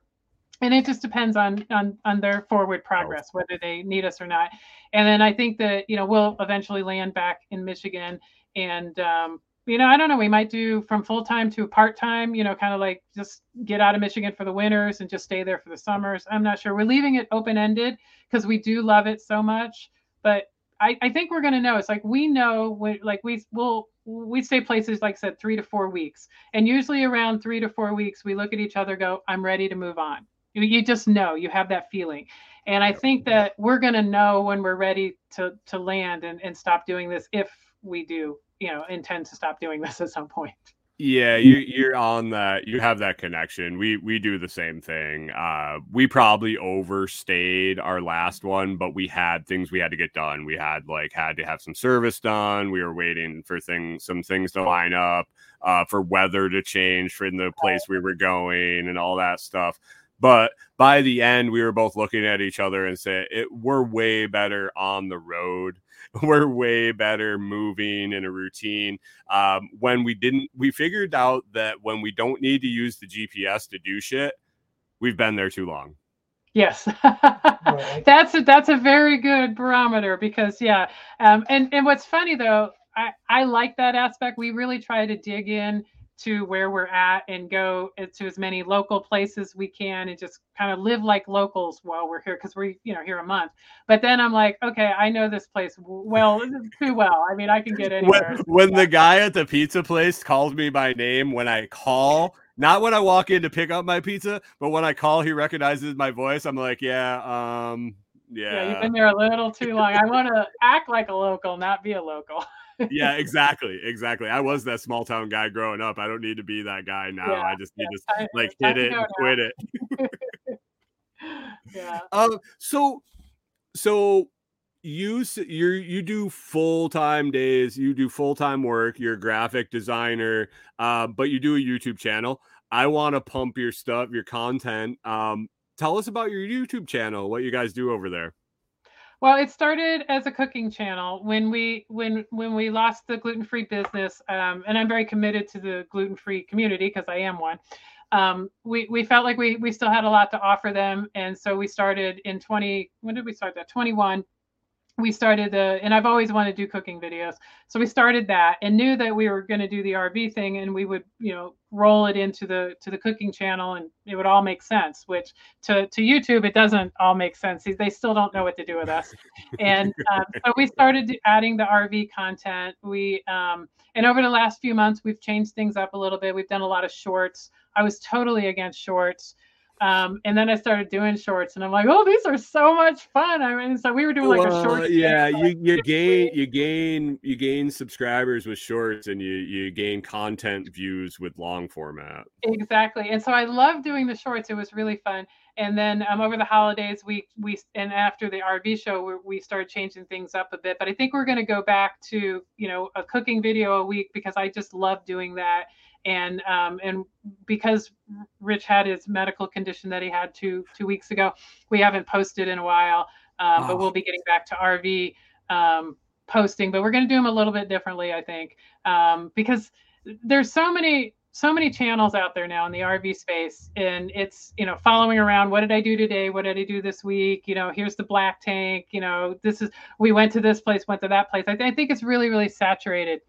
And it just depends on on on their forward progress whether they need us or not. And then i think that you know we'll eventually land back in michigan and um, you know i don't know we might do from full-time to part-time you know kind of like just get out of michigan for the winters and just stay there for the summers. I'm not sure. We're leaving it open-ended because we do love it so much but i, I think we're going to know. It's like we know when like we will we stay places like I said three to four weeks. And usually around three to four weeks we look at each other go i'm ready to move on you just know you have that feeling. And i think that we're going to know when we're ready to to land and, and stop doing this if we do you know intend to stop doing this at some point. Yeah you, you're on that you have that connection. We we do the same thing. Uh we probably overstayed our last one but we had things we had to get done. We had like had to have some service done. We were waiting for things some things to line up uh for weather to change for in the place we were going and all that stuff but by the end, we were both looking at each other and said, it, "We're way better on the road. We're way better moving in a routine." Um, when we didn't, we figured out that when we don't need to use the GPS to do shit, we've been there too long. Yes, that's a, that's a very good barometer because yeah, um, and and what's funny though, I I like that aspect. We really try to dig in to where we're at and go to as many local places we can and just kind of live like locals while we're here because we're you know here a month. But then i'm like okay i know this place well too well. I mean i can get anywhere. when, when the guy at the pizza place calls me by name when i call not when i walk in to pick up my pizza but when i call he recognizes my voice. I'm like yeah um yeah. yeah. you've been there a little too long. I want to act like a local not be a local yeah, exactly, exactly. I was that small town guy growing up. I don't need to be that guy now. Yeah, I just need yeah, to like hit it and quit it. yeah. Um. So, so you you you do full time days. You do full time work. You're a graphic designer. Uh, but you do a YouTube channel. I want to pump your stuff, your content. Um, tell us about your YouTube channel. What you guys do over there. Well, it started as a cooking channel when we when when we lost the gluten free business, um, and I'm very committed to the gluten free community because I am one. Um, we we felt like we we still had a lot to offer them, and so we started in 20. When did we start that? 21 we started the and i've always wanted to do cooking videos. So we started that and knew that we were going to do the rv thing and we would you know roll it into the to the cooking channel and it would all make sense which to to youtube it doesn't all make sense. They still don't know what to do with us. And um, so we started adding the rv content. We um, and over the last few months we've changed things up a little bit. We've done a lot of shorts. I was totally against shorts um, and then I started doing shorts, and I'm like, oh, these are so much fun. I mean, so we were doing like well, a short. Yeah, you you gain you gain you gain subscribers with shorts, and you you gain content views with long format. Exactly, and so I love doing the shorts. It was really fun. And then um, over the holidays, we we and after the RV show, we, we started changing things up a bit. But I think we're going to go back to you know a cooking video a week because I just love doing that and um, and because Rich had his medical condition that he had two two weeks ago, we haven't posted in a while. Um, oh. But we'll be getting back to RV um, posting, but we're going to do them a little bit differently, I think, um, because there's so many so many channels out there now in the RV space, and it's you know following around. What did I do today? What did I do this week? You know, here's the black tank. You know, this is we went to this place, went to that place. I, th- I think it's really really saturated,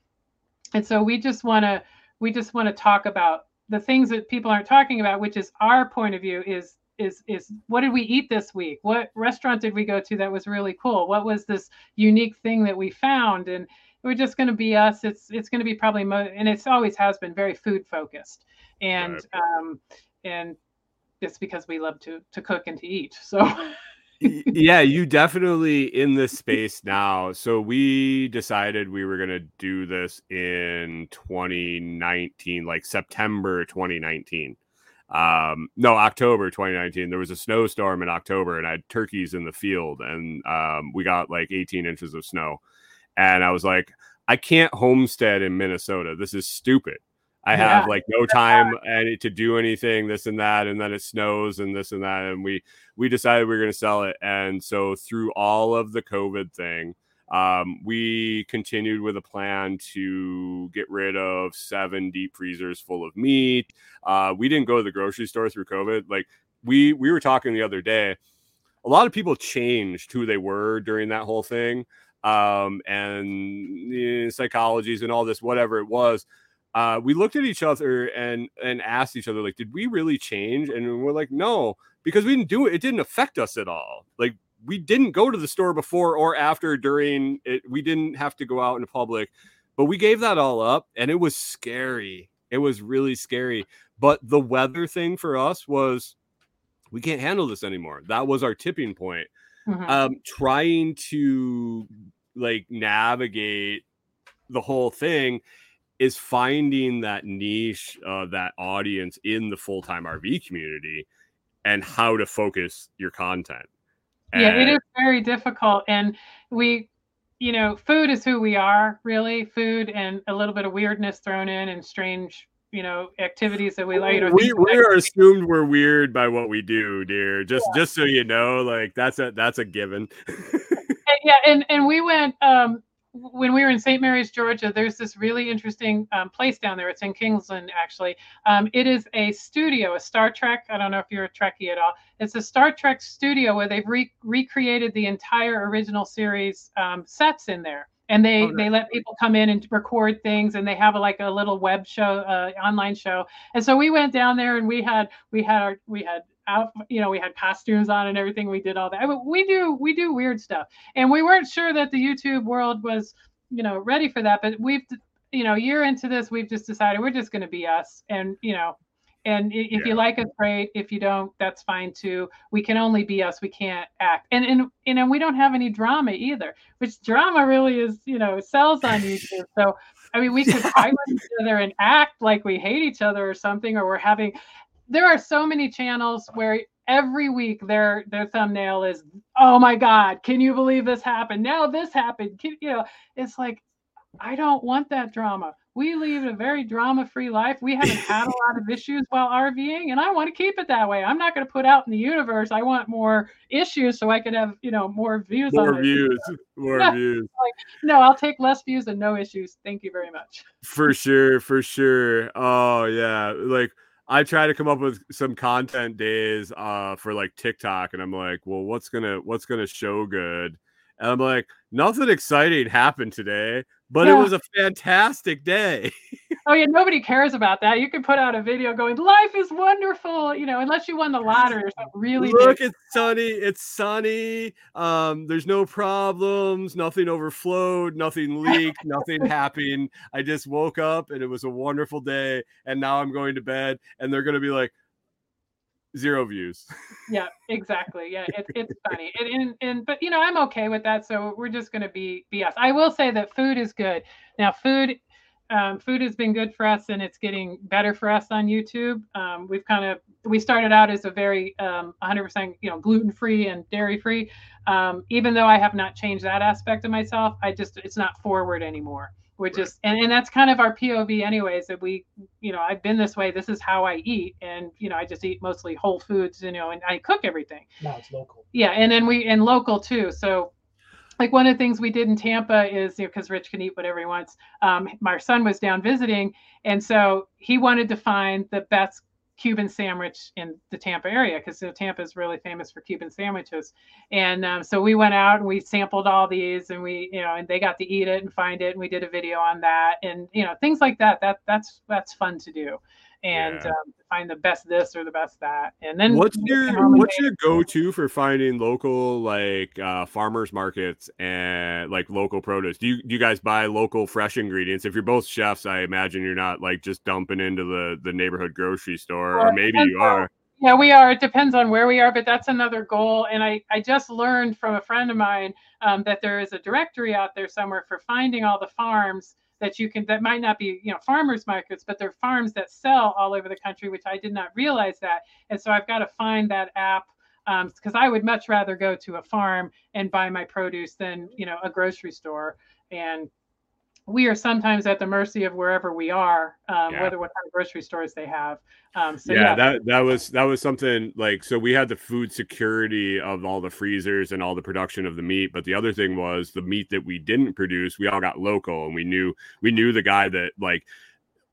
and so we just want to we just want to talk about the things that people aren't talking about, which is our point of view is is is what did we eat this week? What restaurant did we go to that was really cool? What was this unique thing that we found? And we're just going to be us. It's it's going to be probably mo- and it's always has been very food focused, and right. um and it's because we love to to cook and to eat. So. yeah, you definitely in this space now. So we decided we were going to do this in 2019, like September 2019. Um, no, October 2019. There was a snowstorm in October, and I had turkeys in the field, and um, we got like 18 inches of snow. And I was like, I can't homestead in Minnesota. This is stupid. I yeah. have like no time to do anything, this and that, and then it snows and this and that, and we we decided we are going to sell it, and so through all of the COVID thing, um, we continued with a plan to get rid of seven deep freezers full of meat. Uh, we didn't go to the grocery store through COVID. Like we we were talking the other day. A lot of people changed who they were during that whole thing, um, and you know, psychologies and all this, whatever it was. Uh, we looked at each other and and asked each other like, did we really change? And we're like, no, because we didn't do it. It didn't affect us at all. Like we didn't go to the store before or after during it. We didn't have to go out in public, but we gave that all up, and it was scary. It was really scary. But the weather thing for us was we can't handle this anymore. That was our tipping point. Mhm. Um, trying to like navigate the whole thing is finding that niche, uh, that audience in the full time RV community and how to focus your content. yeah it is very difficult and we you know food is who we are really food and a little bit of weirdness thrown in and strange you know activities that we like we, we are assumed we're weird by what we do, dear. Just just so you know, like that's a that's a given. Yeah and and we went um when we were in st mary's georgia there's this really interesting um, place down there. It's in kingsland actually. Um, it is a studio a star trek i don't know if you're a trekkie at all. It's a star trek studio where they've re- recreated the entire original series um, sets in there. And they Oh, nice. they let people come in and record things and they have a, like a little web show uh, online show. And so we went down there and we had we had our we had out you know we had costumes on and everything. We did all that. I mean, we do we do weird stuff. And we weren't sure that the youtube world was you know ready for that but we've you know year into this we've just decided we're just going to be us. And you know and if Yeah. you like us great. If you don't that's fine too. We can only be us. We can't act. And and you know we don't have any drama either which drama really is you know sells on youtube. So i mean we could fight with each other and act like we hate each other or something or we're having there are so many channels where every week their their thumbnail is oh my god can you believe this happened? Now this happened. Can, you know it's like i don't want that drama. We lead a very drama free life. We haven't had a lot of issues while rving and i want to keep it that way. I'm not going to put out in the universe. I want more issues so i can have you know more views More views, more Yeah. views. no i'll take less views and no issues. Thank you very much. For sure for sure. Oh yeah. Like i try to come up with some content days uh for like tiktok and i'm like well what's gonna what's gonna show good? And i'm like nothing exciting happened today but it was a fantastic day Oh yeah, nobody cares about that. You can put out a video going, "Life is wonderful," you know, unless you won the lottery or something really look big. it's sunny it's sunny um there's no problems nothing overflowed nothing leaked nothing happened i just woke up and it was a wonderful day and now i'm going to bed and they're going to be like zero views Yeah, exactly. Yeah, it's it's funny. And, and and but you know, I'm okay with that. So we're just gonna be be us. I will say that food is good. Now, food. Um, food has been good for us and it's getting better for us on YouTube. Um, we've kind of we started out as a very um, 100% you know gluten free and dairy free. Um, even though I have not changed that aspect of myself, I just it's not forward anymore. We're just and, and that's kind of our POV anyways that we you know I've been this way. This is how I eat and you know I just eat mostly whole foods you know and I cook everything. Now it's local. Yeah, and then we and local too. So, like one of the things we did in Tampa is you know because Rich can eat whatever he wants. Um, my son was down visiting, and so he wanted to find the best Cuban sandwich in the Tampa area because Tampa is really famous for Cuban sandwiches. And um, so we went out and we sampled all these, and we you know and they got to eat it and find it, and we did a video on that, and you know things like that. That that's that's fun to do. And Yeah. um, find the best this or the best that, and then what's your what's your go-to for finding local like uh farmers markets and like local produce do you do you guys buy local fresh ingredients if you're both chefs i imagine you're not like just dumping into the the neighborhood grocery store or maybe you on- are Yeah, we are. It depends on where we are, but that's another goal. And I, I just learned from a friend of mine um, that there is a directory out there somewhere for finding all the farms that you can that might not be you know farmers markets but they're farms that sell all over the country which i did not realize that. And so i've got to find that app um, because i would much rather go to a farm and buy my produce than you know a grocery store. And we are sometimes at the mercy of wherever we are um, Yeah. whether what kind of grocery stores they have um, so yeah, yeah, that that was that was something like so we had the food security of all the freezers and all the production of the meat but the other thing was the meat that we didn't produce we all got local and we knew we knew the guy that like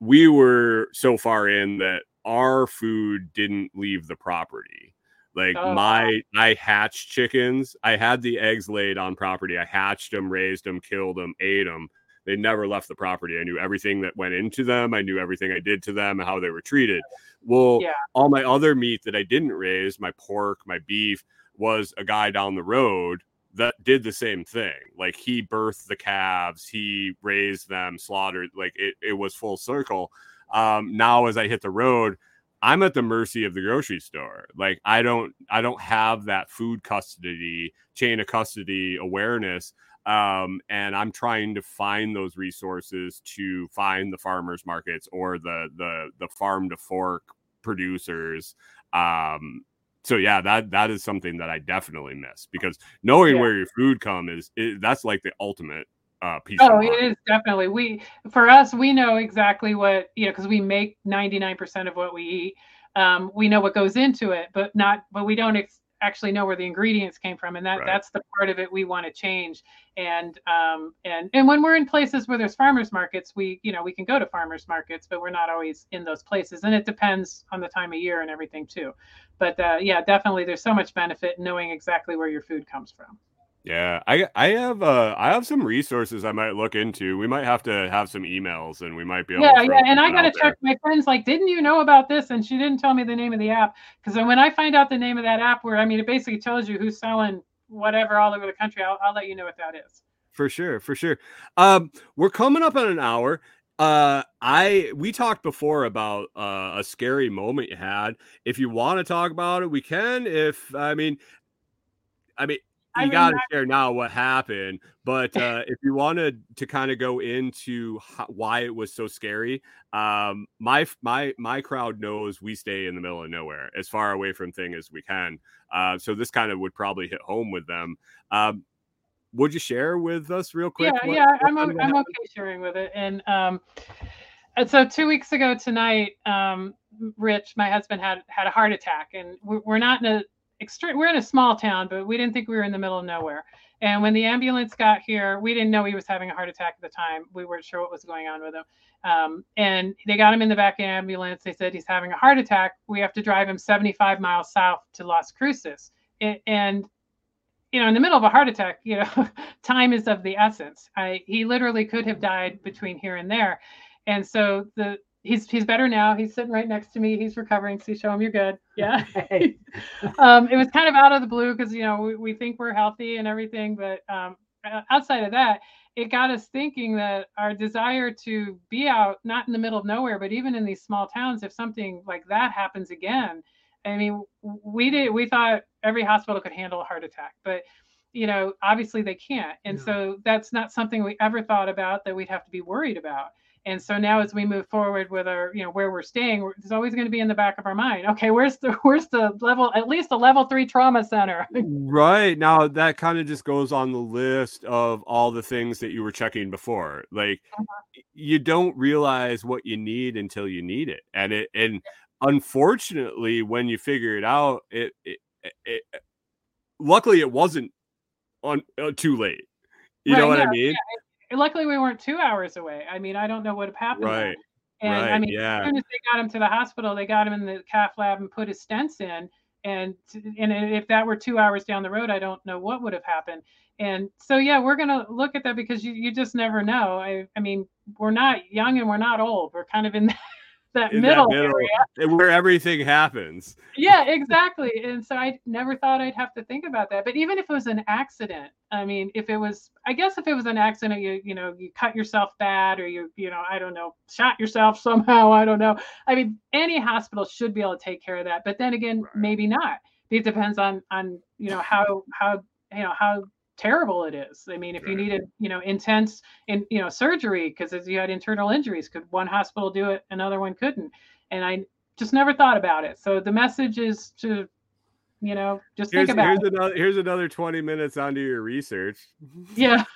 we were so far in that our food didn't leave the property Like Oh, wow. my, I hatched chickens. I had the eggs laid on property. I hatched them, raised them, killed them, ate them. They never left the property. I knew everything that went into them. I knew everything I did to them and how they were treated. Well, Yeah. all my other meat that I didn't raise, my pork, my beef, was a guy down the road that did the same thing. Like he birthed the calves, he raised them, slaughtered, like it, it was full circle. Um, now as I hit the road, I'm at the mercy of the grocery store. Like I don't I don't have that food custody, chain of custody awareness. Um, and I'm trying to find those resources to find the farmers markets or the the the farm to fork producers. Um, so yeah, that that is something that I definitely miss because knowing Yeah. where your food come is, is that's like the ultimate uh piece. Oh, it definitely. We for us, we know exactly what you know because we make ninety nine percent of what we eat. Um, we know what goes into it, but not, but we don't ex- actually know where the ingredients came from, and that Right. that's the part of it we want to change. And um, and and when we're in places where there's farmers markets, we you know we can go to farmers markets, but we're not always in those places, and it depends on the time of year and everything too. But uh, yeah, definitely, there's so much benefit knowing exactly where your food comes from. Yeah, I I have uh I have some resources I might look into. We might have to have some emails and we might be able yeah to yeah and i got gotta check my friends like didn't you know about this and she didn't tell me the name of the app because when i find out the name of that app where i mean it basically tells you who's selling whatever all over the country i'll, I'll let you know what that is For sure, for sure. Um, we're coming up on an hour. Uh, I we talked before about uh, a scary moment you had. If you want to talk about it, we can. If I mean, I mean, I you mean, got to share now what happened. But uh, if you wanted to kind of go into ho- why it was so scary, um, my my my crowd knows we stay in the middle of nowhere, as far away from thing as we can. Uh, so this kind of would probably hit home with them. Um, would you share with us real quick? yeah what- yeah what i'm, I'm happened? okay sharing with it and um and so two weeks ago tonight um rich my husband had had a heart attack and we're not in a extreme we're in a small town but we didn't think we were in the middle of nowhere. And when the ambulance got here we didn't know he was having a heart attack at the time. We weren't sure what was going on with him. Um, and they got him in the back of the ambulance. They said he's having a heart attack. We have to drive him 75 miles south to las cruces. A- and you know in the middle of a heart attack you know time is of the essence. I, he literally could have died between here and there. And so the he's he's better now. He's sitting right next to me. He's recovering. So show him you're good. Yeah. Um, it was kind of out of the blue because you know we, we think we're healthy and everything, but um, outside of that, it got us thinking that our desire to be out, not in the middle of nowhere, but even in these small towns, if something like that happens again, I mean, we did we thought every hospital could handle a heart attack, but you know, obviously they can't, and No. so that's not something we ever thought about that we'd have to be worried about. And so now, as we move forward with our, you know, where we're staying, it's always going to be in the back of our mind. Okay, where's the where's the level, at least a level three trauma center? Right now, that kind of just goes on the list of all the things that you were checking before. Like, Uh-huh. you don't realize what you need until you need it, and it and unfortunately, when you figure it out, it, it, it, luckily it wasn't on uh, too late. You know Right, what I yeah, mean? Luckily, we weren't two hours away. I mean, I don't know what would have happened. then. Right. And I right. mean, yeah. as soon as they got him to the hospital, they got him in the cath lab and put his stents in. And and if that were two hours down the road, I don't know what would have happened. And so yeah, we're gonna look at that because you, you just never know. I I mean, we're not young and we're not old. We're kind of in that, that In that middle middle, area. where everything happens. Yeah, exactly. And so I never thought I'd have to think about that. But even if it was an accident, I mean, if it was, I guess if it was an accident, you you know, you cut yourself bad, or you you know, I don't know, shot yourself somehow. I don't know. I mean, any hospital should be able to take care of that. But then again, Right. maybe not. It depends on on you know how how you know how terrible it is. I mean, if you needed you know intense in you know surgery because as you had internal injuries, could one hospital do it, another one couldn't? And I just never thought about it. So the message is to, you know, just Here's, think about here's it. another here's another 20 minutes onto your research. Yeah.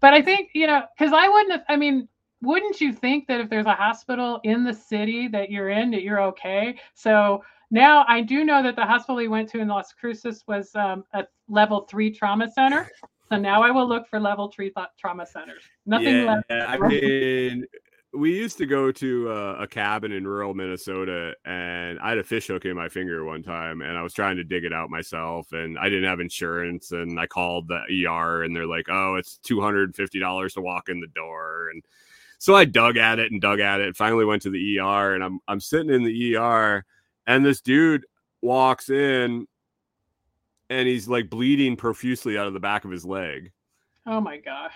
But I think, you know, because I wouldn't have, I mean, wouldn't you think that if there's a hospital in the city that you're in, that you're okay? So now I do know that the hospital we went to in Las Cruces was um, a level three trauma center. So now I will look for level three th- trauma centers. Nothing yeah, less. I mean, we used to go to uh, a cabin in rural Minnesota, and I had a fish hook in my finger one time, and I was trying to dig it out myself, and I didn't have insurance, and I called the ER, and they're like, "Oh, it's two hundred and fifty dollars to walk in the door," and so I dug at it and dug at it, and finally went to the ER, and I'm I'm sitting in the ER, and this dude walks in, and he's like bleeding profusely out of the back of his leg Oh my god.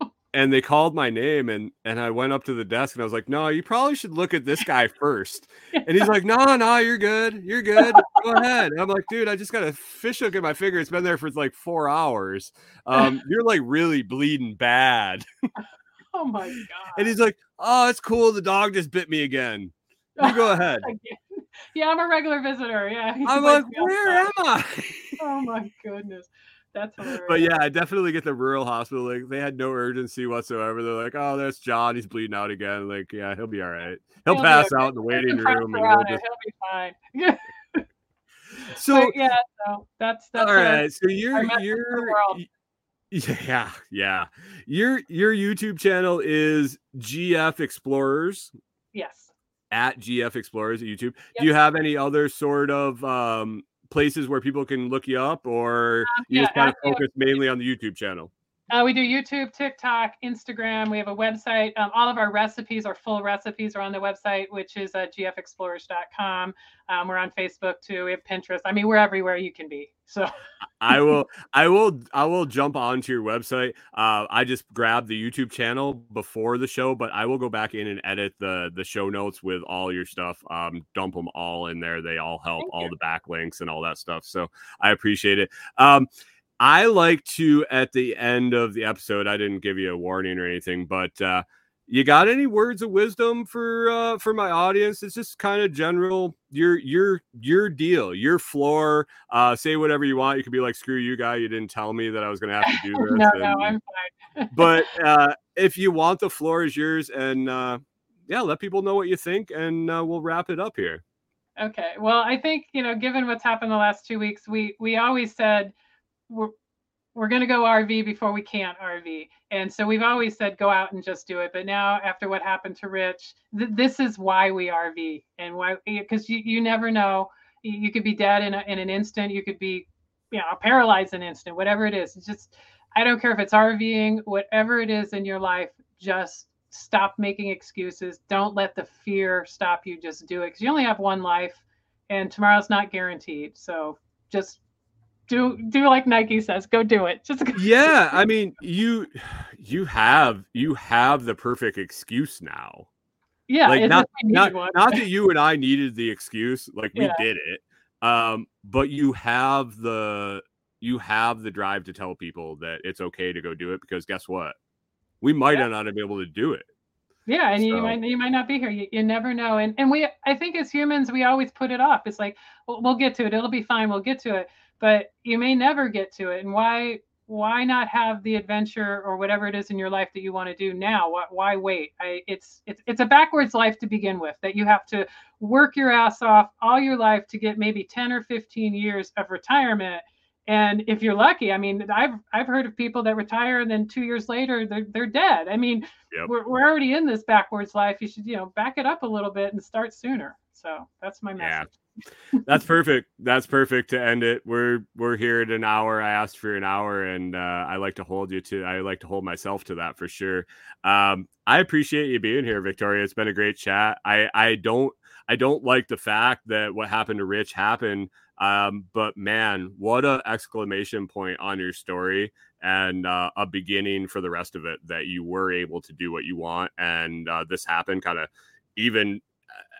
and they called my name and and I went up to the desk and I was like, "No, you probably should look at this guy first. And he's like, "No, no, you're good. You're good. Go ahead." And I'm like, "Dude, I just got a fish hook in my finger. It's been there for like 4 hours. Um, you're like really bleeding bad." Oh my god. And he's like, "Oh, it's cool. The dog just bit me again. You go ahead." Yeah, I'm a regular visitor. Yeah. I'm like, me all the "Where am I?" Oh my goodness. That's hilarious. But yeah, I definitely get the rural hospital. Like they had no urgency whatsoever. They're like, "Oh, that's John. He's bleeding out again. Like, yeah, he'll be all right. He'll, He'll pass okay. out in the waiting room." And we'll just... He'll be fine. Yeah. So, but yeah, so that's that's all a- So you're message to the you're yeah yeah your your YouTube channel is GF Explorers yes. at GF Explorers at YouTube. Yep. Do you have any other sort of um places where people can look you up, or you yeah, just kind of focus mainly on the YouTube channel? Uh, we do YouTube, TikTok, Instagram. We have a website. Um, all of our recipes, our full recipes, are on the website, which is uh, gfexplorers.com. Um, we're on Facebook too. We have Pinterest. I mean, we're everywhere you can be. So I will, I will, I will jump onto your website. Uh, I just grabbed the YouTube channel before the show, but I will go back in and edit the the show notes with all your stuff. Um, dump them all in there. They all help, Thank all you. the backlinks and all that stuff. So I appreciate it. Um, I like to at the end of the episode. I didn't give you a warning or anything, but uh, you got any words of wisdom for uh, for my audience? It's just kind of general. Your your your deal, your floor. Uh, say whatever you want. You could be like, "Screw you, guy! You didn't tell me that I was going to have to do this." no, no, I'm fine. but uh, if you want, the floor is yours, and uh, yeah, let people know what you think, and uh, we'll wrap it up here. Okay. Well, I think, you know, given what's happened the last two weeks, we we always said we're we're going to go RV before we can't RV. And so we've always said go out and just do it. But now after what happened to Rich, th- this is why we RV and why because you, you never know. You, could be dead in, a, in an instant. You could be, you know, paralyzed in an instant, whatever it is. It's just, I don't care if it's RVing, whatever it is in your life, just stop making excuses. Don't let the fear stop you. Just do it because you only have one life and tomorrow's not guaranteed. So just do do like Nike says, go do it. Just go. Yeah, I mean, you you have you have the perfect excuse now. yeah, like not not, one. not that you and I needed the excuse, like we Yeah. did it. Um, but you have the you have the drive to tell people that it's okay to go do it because guess what? We might Yeah. not be able to do it. Yeah, and you might you might not be here. You, you never know. And and we I think as humans we always put it off. It's like we'll, we'll get to it. It'll be fine. We'll get to it. But you may never get to it. And why why not have the adventure or whatever it is in your life that you want to do now? Why, why wait? I it's it's it's a backwards life to begin with. That you have to work your ass off all your life to get maybe 10 or 15 years of retirement. And if you're lucky, I mean, I've I've heard of people that retire and then two years later they're they're dead. I mean, Yep. we're, we're already in this backwards life. You should, you know, back it up a little bit and start sooner. So that's my message Yeah. That's perfect. That's perfect to end it. We're we're here at an hour. I asked for an hour, and uh, I like to hold you to. I like to hold myself to that for sure. Um, I appreciate you being here, Victoria. It's been a great chat. I I don't I don't like the fact that what happened to Rich happened. Um, but man, what a exclamation point on your story and uh, a beginning for the rest of it that you were able to do what you want and uh, this happened kind of even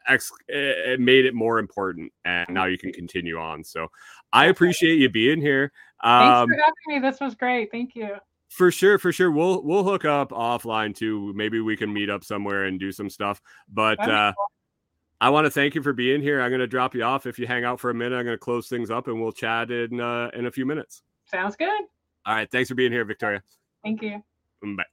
ex- it made it more important and now you can continue on so i appreciate you being here Thanks um for having me. This was great. Thank you. for sure for sure we'll we'll hook up offline too maybe we can meet up somewhere and do some stuff but uh I want to thank you for being here. I'm going to drop you off. If you hang out for a minute, I'm going to close things up and we'll chat in uh, in a few minutes. Sounds good. All right. Thanks for being here, Victoria. Thank you. Bye.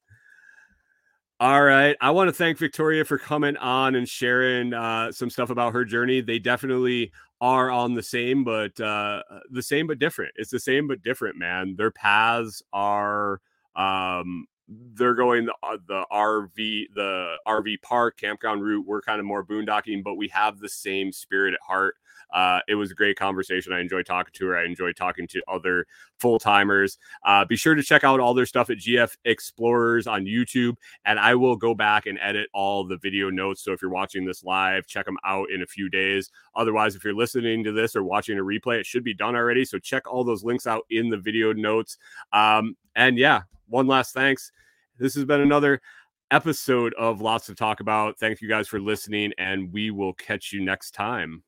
All right. I want to thank Victoria for coming on and sharing uh, some stuff about her journey. They definitely are on the same, but uh, the same but different. It's the same but different, man. Their paths are um, they're going the, uh, the RV the RV park campground route. We're kind of more boondocking, but we have the same spirit at heart. Uh, it was a great conversation. I enjoyed talking to her. I enjoyed talking to other full timers. Uh, be sure to check out all their stuff at GF Explorers on YouTube, and I will go back and edit all the video notes. So if you're watching this live, check them out in a few days. Otherwise, if you're listening to this or watching a replay, it should be done already. So check all those links out in the video notes. Um, and yeah, one last thanks. This has been another episode of Lots to Talk About. Thank you guys for listening, and we will catch you next time.